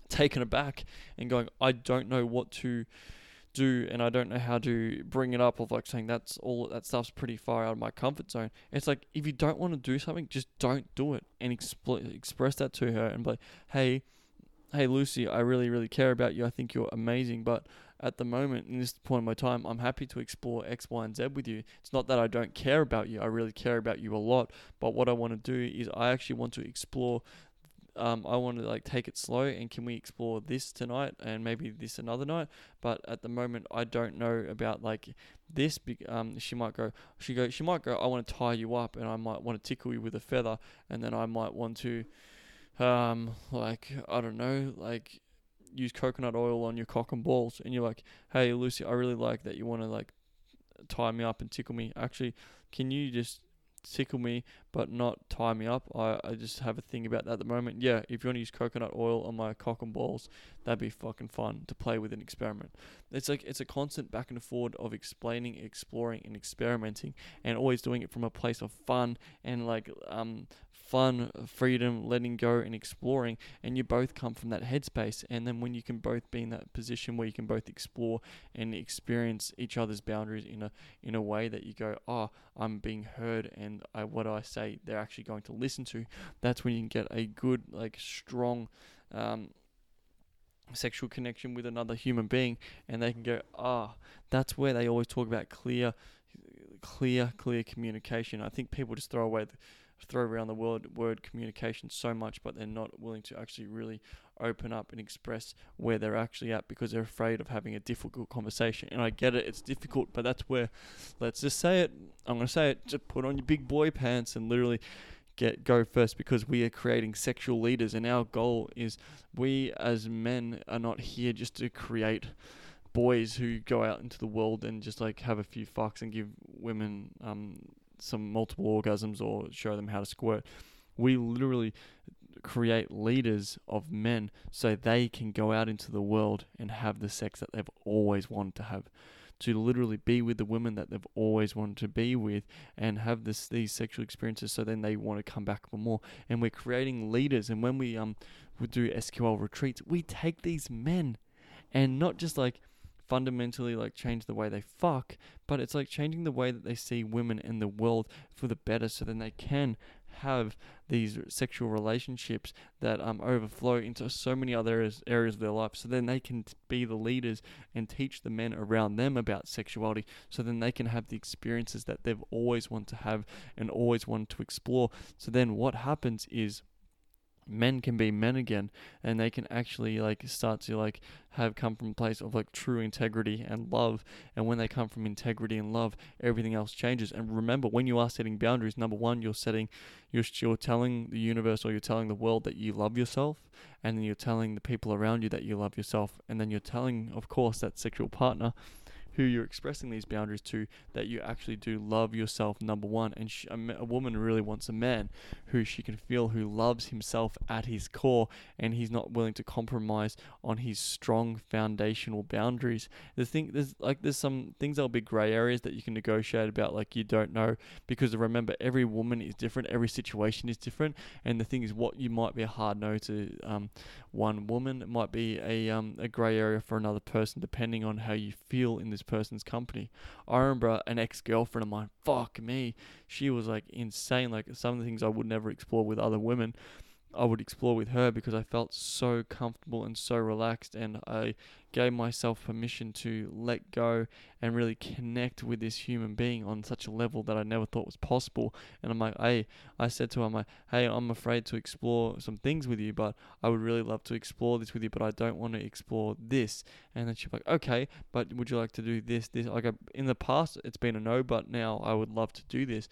taken aback and going, I don't know what to do and I don't know how to bring it up of like saying that's all that stuff's pretty far out of my comfort zone. It's like if you don't want to do something, just don't do it and expl- express that to her and be like, hey, hey Lucy, I really, really care about you. I think you're amazing, but at the moment, in this point in my time, I'm happy to explore X, Y, and Z with you. It's not that I don't care about you. I really care about you a lot. But what I want to do is I actually want to explore. Um, I want to like take it slow and can we explore this tonight and maybe this another night. But at the moment, I don't know about like this. Um, she might go. She go. She might go. I want to tie you up and I might want to tickle you with a feather and then I might want to, um, like I don't know, like use coconut oil on your cock and balls, and you're like, hey Lucy, I really like that you want to like tie me up and tickle me. Actually, can you just tickle me but not tie me up? I, I just have a thing about that at the moment. Yeah, if you want to use coconut oil on my cock and balls, that'd be fucking fun to play with an experiment. It's like it's a constant back and forth of explaining, exploring, and experimenting, and always doing it from a place of fun and like um fun, freedom, letting go, and exploring. And you both come from that headspace. And then when you can both be in that position where you can both explore and experience each other's boundaries in a in a way that you go, oh, I'm being heard, and I, what I say they're actually going to listen to. That's when you can get a good, like, strong. Um, sexual connection with another human being and they can go ah that's where they always talk about clear clear clear communication i think people just throw away the, throw around the word word communication so much, but they're not willing to actually really open up and express where they're actually at because they're afraid of having a difficult conversation. And I get it, it's difficult, but that's where let's just say it. I'm gonna say it. Just put on your big boy pants and literally get go first because we are creating sexual leaders and our goal is we as men are not here just to create boys who go out into the world and just like have a few fucks and give women um some multiple orgasms or show them how to squirt. We literally create leaders of men so they can go out into the world and have the sex that they've always wanted to have to literally be with the women that they've always wanted to be with and have this these sexual experiences so then they want to come back for more and we're creating leaders and when we um we do SQL retreats we take these men and not just like fundamentally like change the way they fuck, but it's like changing the way that they see women in the world for the better so then they can have these sexual relationships that um overflow into so many other areas, areas of their life so then they can be the leaders and teach the men around them about sexuality so then they can have the experiences that they've always wanted to have and always wanted to explore. So then what happens is men can be men again and they can actually like start to like have come from a place of like true integrity and love and when they come from integrity and love everything else changes. And remember when you are setting boundaries number one you're setting you're, you're telling the universe or you're telling the world that you love yourself and then you're telling the people around you that you love yourself and then you're telling of course that sexual partner who you're expressing these boundaries to that you actually do love yourself number one. And sh- a, a woman really wants a man who she can feel who loves himself at his core and he's not willing to compromise on his strong foundational boundaries. The thing there's like there's some things that'll be gray areas that you can negotiate about like you don't know because remember every woman is different every situation is different and the thing is what you might be a hard no to um, one woman it might be a um, a gray area for another person depending on how you feel in this person's company. I remember an ex-girlfriend of mine fuck me she was like insane. Like some of the things i would never explore with other women I would explore with her because I felt so comfortable and so relaxed, and I gave myself permission to let go and really connect with this human being on such a level that I never thought was possible. And I'm like, hey, I said to her, I'm like, hey, I'm afraid to explore some things with you, but I would really love to explore this with you, but I don't want to explore this. And then she's like, okay, but would you like to do this, this? Like, uh, in the past, it's been a no, but now I would love to do this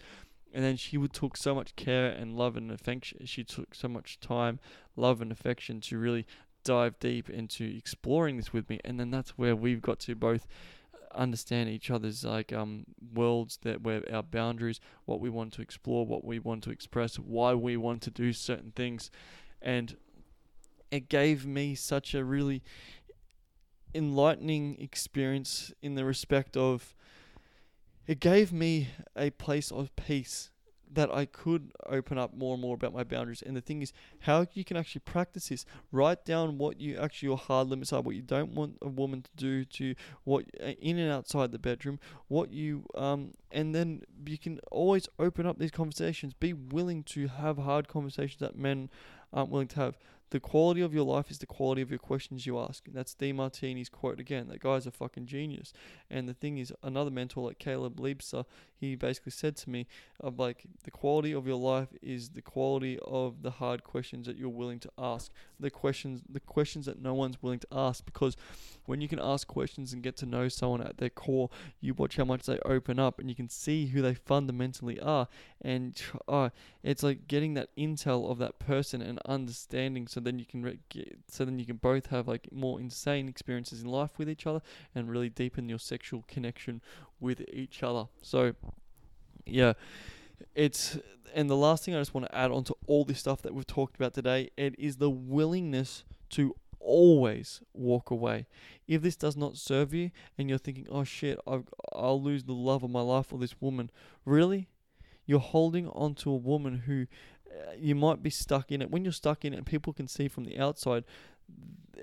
and then she would took so much care and love and affection. She took so much time, love and affection to really dive deep into exploring this with me. And then that's where we've got to both understand each other's like um worlds that where our boundaries, what we want to explore, what we want to express, why we want to do certain things, and it gave me such a really enlightening experience in the respect of it gave me a place of peace that I could open up more and more about my boundaries. And the thing is, how you can actually practice this. Write down what you actually your hard limits are, what you don't want a woman to do to what uh, in and outside the bedroom, what you um, and then you can always open up these conversations. Be willing to have hard conversations that men aren't willing to have. The quality of your life is the quality of your questions you ask. And that's Demartini's quote again. That guy's a fucking genius. And the thing is, another mentor like Caleb Liebser, he basically said to me, of like, the quality of your life is the quality of the hard questions that you're willing to ask. The questions, the questions that no one's willing to ask. Because when you can ask questions and get to know someone at their core, you watch how much they open up and you can see who they fundamentally are. And uh, it's like getting that intel of that person and understanding. So then you can re- get, so then you can both have like more insane experiences in life with each other and really deepen your sexual connection with each other. So yeah, it's and the last thing I just want to add on to all this stuff that we've talked about today, it is the willingness to always walk away. If this does not serve you and you're thinking, oh shit, i will lose the love of my life for this woman, really? You're holding on to a woman who uh, you might be stuck in it. When you're stuck in it people can see from the outside,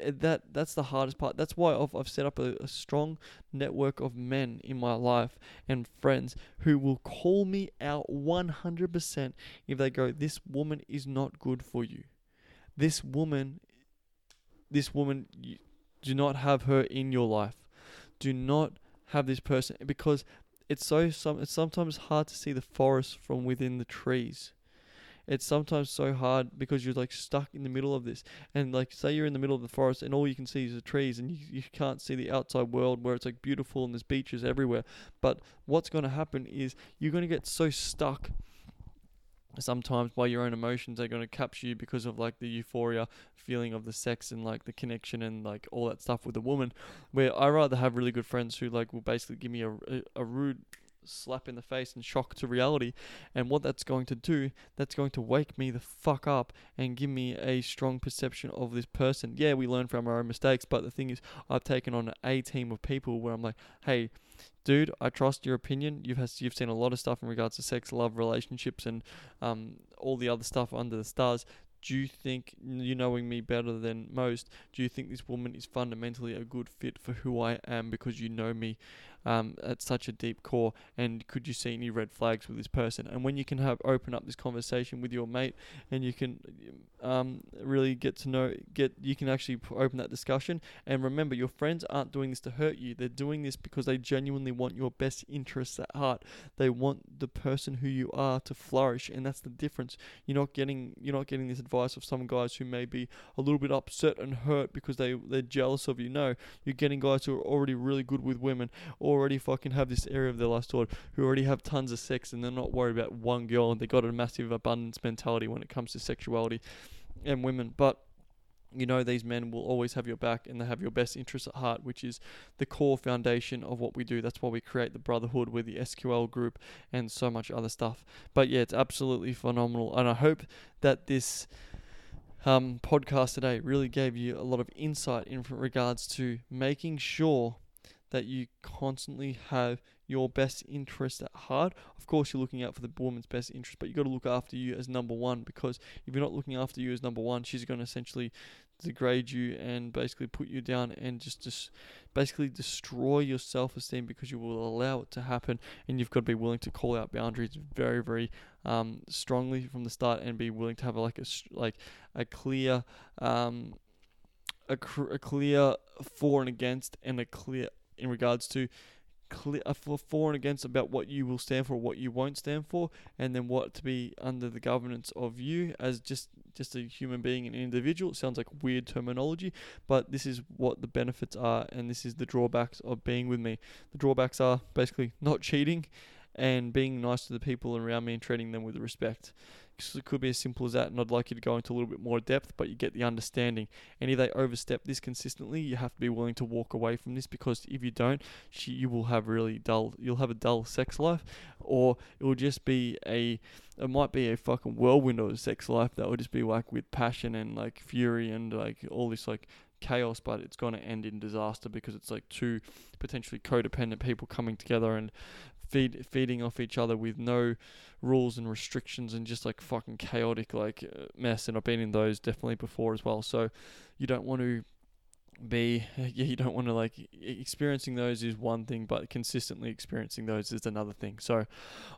that that's the hardest part. That's why I've, I've set up a, a, strong network of men in my life and friends who will call me out 100% if they go, This woman is not good for you. This woman, this woman, you, do not have her in your life. Do not have this person because it's so some it's sometimes hard to see the forest from within the trees it's sometimes so hard because you're like stuck in the middle of this. And like, say you're in the middle of the forest and all you can see is the trees and you, you can't see the outside world where it's like beautiful and there's beaches everywhere. But what's going to happen is you're going to get so stuck sometimes by your own emotions they're going to capture you because of like the euphoria feeling of the sex and like the connection and like all that stuff with a woman where i rather have really good friends who like will basically give me a, a, a rude slap in the face and shock to reality. And what that's going to do, that's going to wake me the fuck up and give me a strong perception of this person. Yeah, we learn from our own mistakes, but the thing is, I've taken on a team of people where I'm like, hey, dude, I trust your opinion. You've has, you've seen a lot of stuff in regards to sex, love, relationships, and um, all the other stuff under the stars. Do you think you knowing me better than most? Do you think this woman is fundamentally a good fit for who I am because you know me um, at such a deep core? And could you see any red flags with this person? And when you can have open up this conversation with your mate, and you can um, really get to know, get you can actually open that discussion. And remember, your friends aren't doing this to hurt you; they're doing this because they genuinely want your best interests at heart. They want the person who you are to flourish, and that's the difference. You're not getting you're not getting this advice of some guys who may be a little bit upset and hurt because they they're jealous of you. No, you're getting guys who are already really good with women, or already fucking have this area of their life stored, who already have tons of sex and they're not worried about one girl and they got a massive abundance mentality when it comes to sexuality and women. But you know these men will always have your back and they have your best interests at heart, which is the core foundation of what we do. That's why we create the Brotherhood with the SQL group and so much other stuff. But yeah, it's absolutely phenomenal. And I hope that this um, podcast today really gave you a lot of insight in regards to making sure that you constantly have your best interest at heart. Of course, you're looking out for the woman's best interest, but you've got to look after you as number one because if you're not looking after you as number one, she's going to essentially degrade you and basically put you down and just just basically destroy your self-esteem because you will allow it to happen and you've got to be willing to call out boundaries very very um, strongly from the start and be willing to have like a like a clear um, a, cr- a clear for and against and a clear in regards to clear uh, for for and against about what you will stand for, what you won't stand for, and then what to be under the governance of you as just just a human being, an individual. It sounds like weird terminology, but this is what the benefits are, and this is the drawbacks of being with me. The drawbacks are basically not cheating and being nice to the people around me and treating them with respect. It could be as simple as that, and I'd like you to go into a little bit more depth, but you get the understanding. And if they overstep this consistently, you have to be willing to walk away from this because if you don't, she, you will have really dull. You'll have a dull sex life, or it will just be a. It might be a fucking whirlwind of a sex life that will just be like with passion and like fury and like all this like chaos, but it's going to end in disaster because it's like two potentially codependent people coming together and feed feeding off each other with no rules and restrictions and just like fucking chaotic like uh, mess. And I've been in those definitely before as well. So you don't want to be yeah you don't want to like experiencing those is one thing but consistently experiencing those is another thing so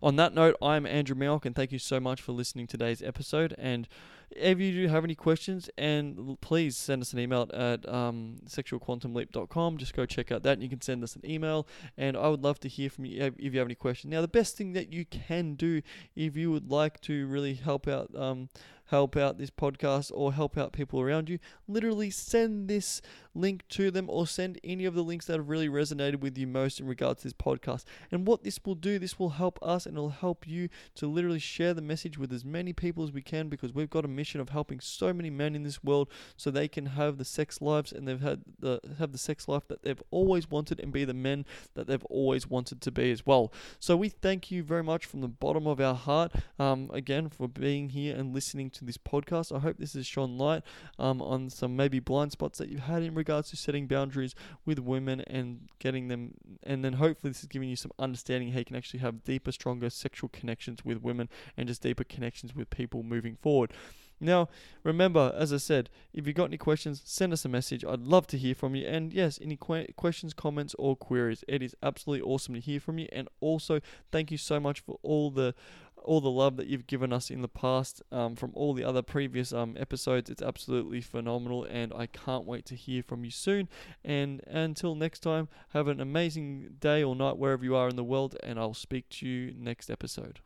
on that note i'm andrew Mioch and thank you so much for listening to today's episode and if you do have any questions and please send us an email at um, sexualquantumleap.com just go check out that and you can send us an email and i would love to hear from you if you have any questions now the best thing that you can do if you would like to really help out um, help out this podcast or help out people around you, literally send this link to them or send any of the links that have really resonated with you most in regards to this podcast. And what this will do, this will help us and it'll help you to literally share the message with as many people as we can because we've got a mission of helping so many men in this world so they can have the sex lives and they've had the have the sex life that they've always wanted and be the men that they've always wanted to be as well. So we thank you very much from the bottom of our heart um, again for being here and listening to this podcast. I hope this has shone light um, on some maybe blind spots that you've had in regards to setting boundaries with women and getting them, and then hopefully this is giving you some understanding how you can actually have deeper, stronger sexual connections with women and just deeper connections with people moving forward. Now, remember, as I said, if you've got any questions, send us a message. I'd love to hear from you. And yes, any que- questions, comments, or queries. It is absolutely awesome to hear from you. And also, thank you so much for all the all the love that you've given us in the past um, from all the other previous um, episodes. It's absolutely phenomenal, and I can't wait to hear from you soon. And until next time, have an amazing day or night wherever you are in the world, and I'll speak to you next episode.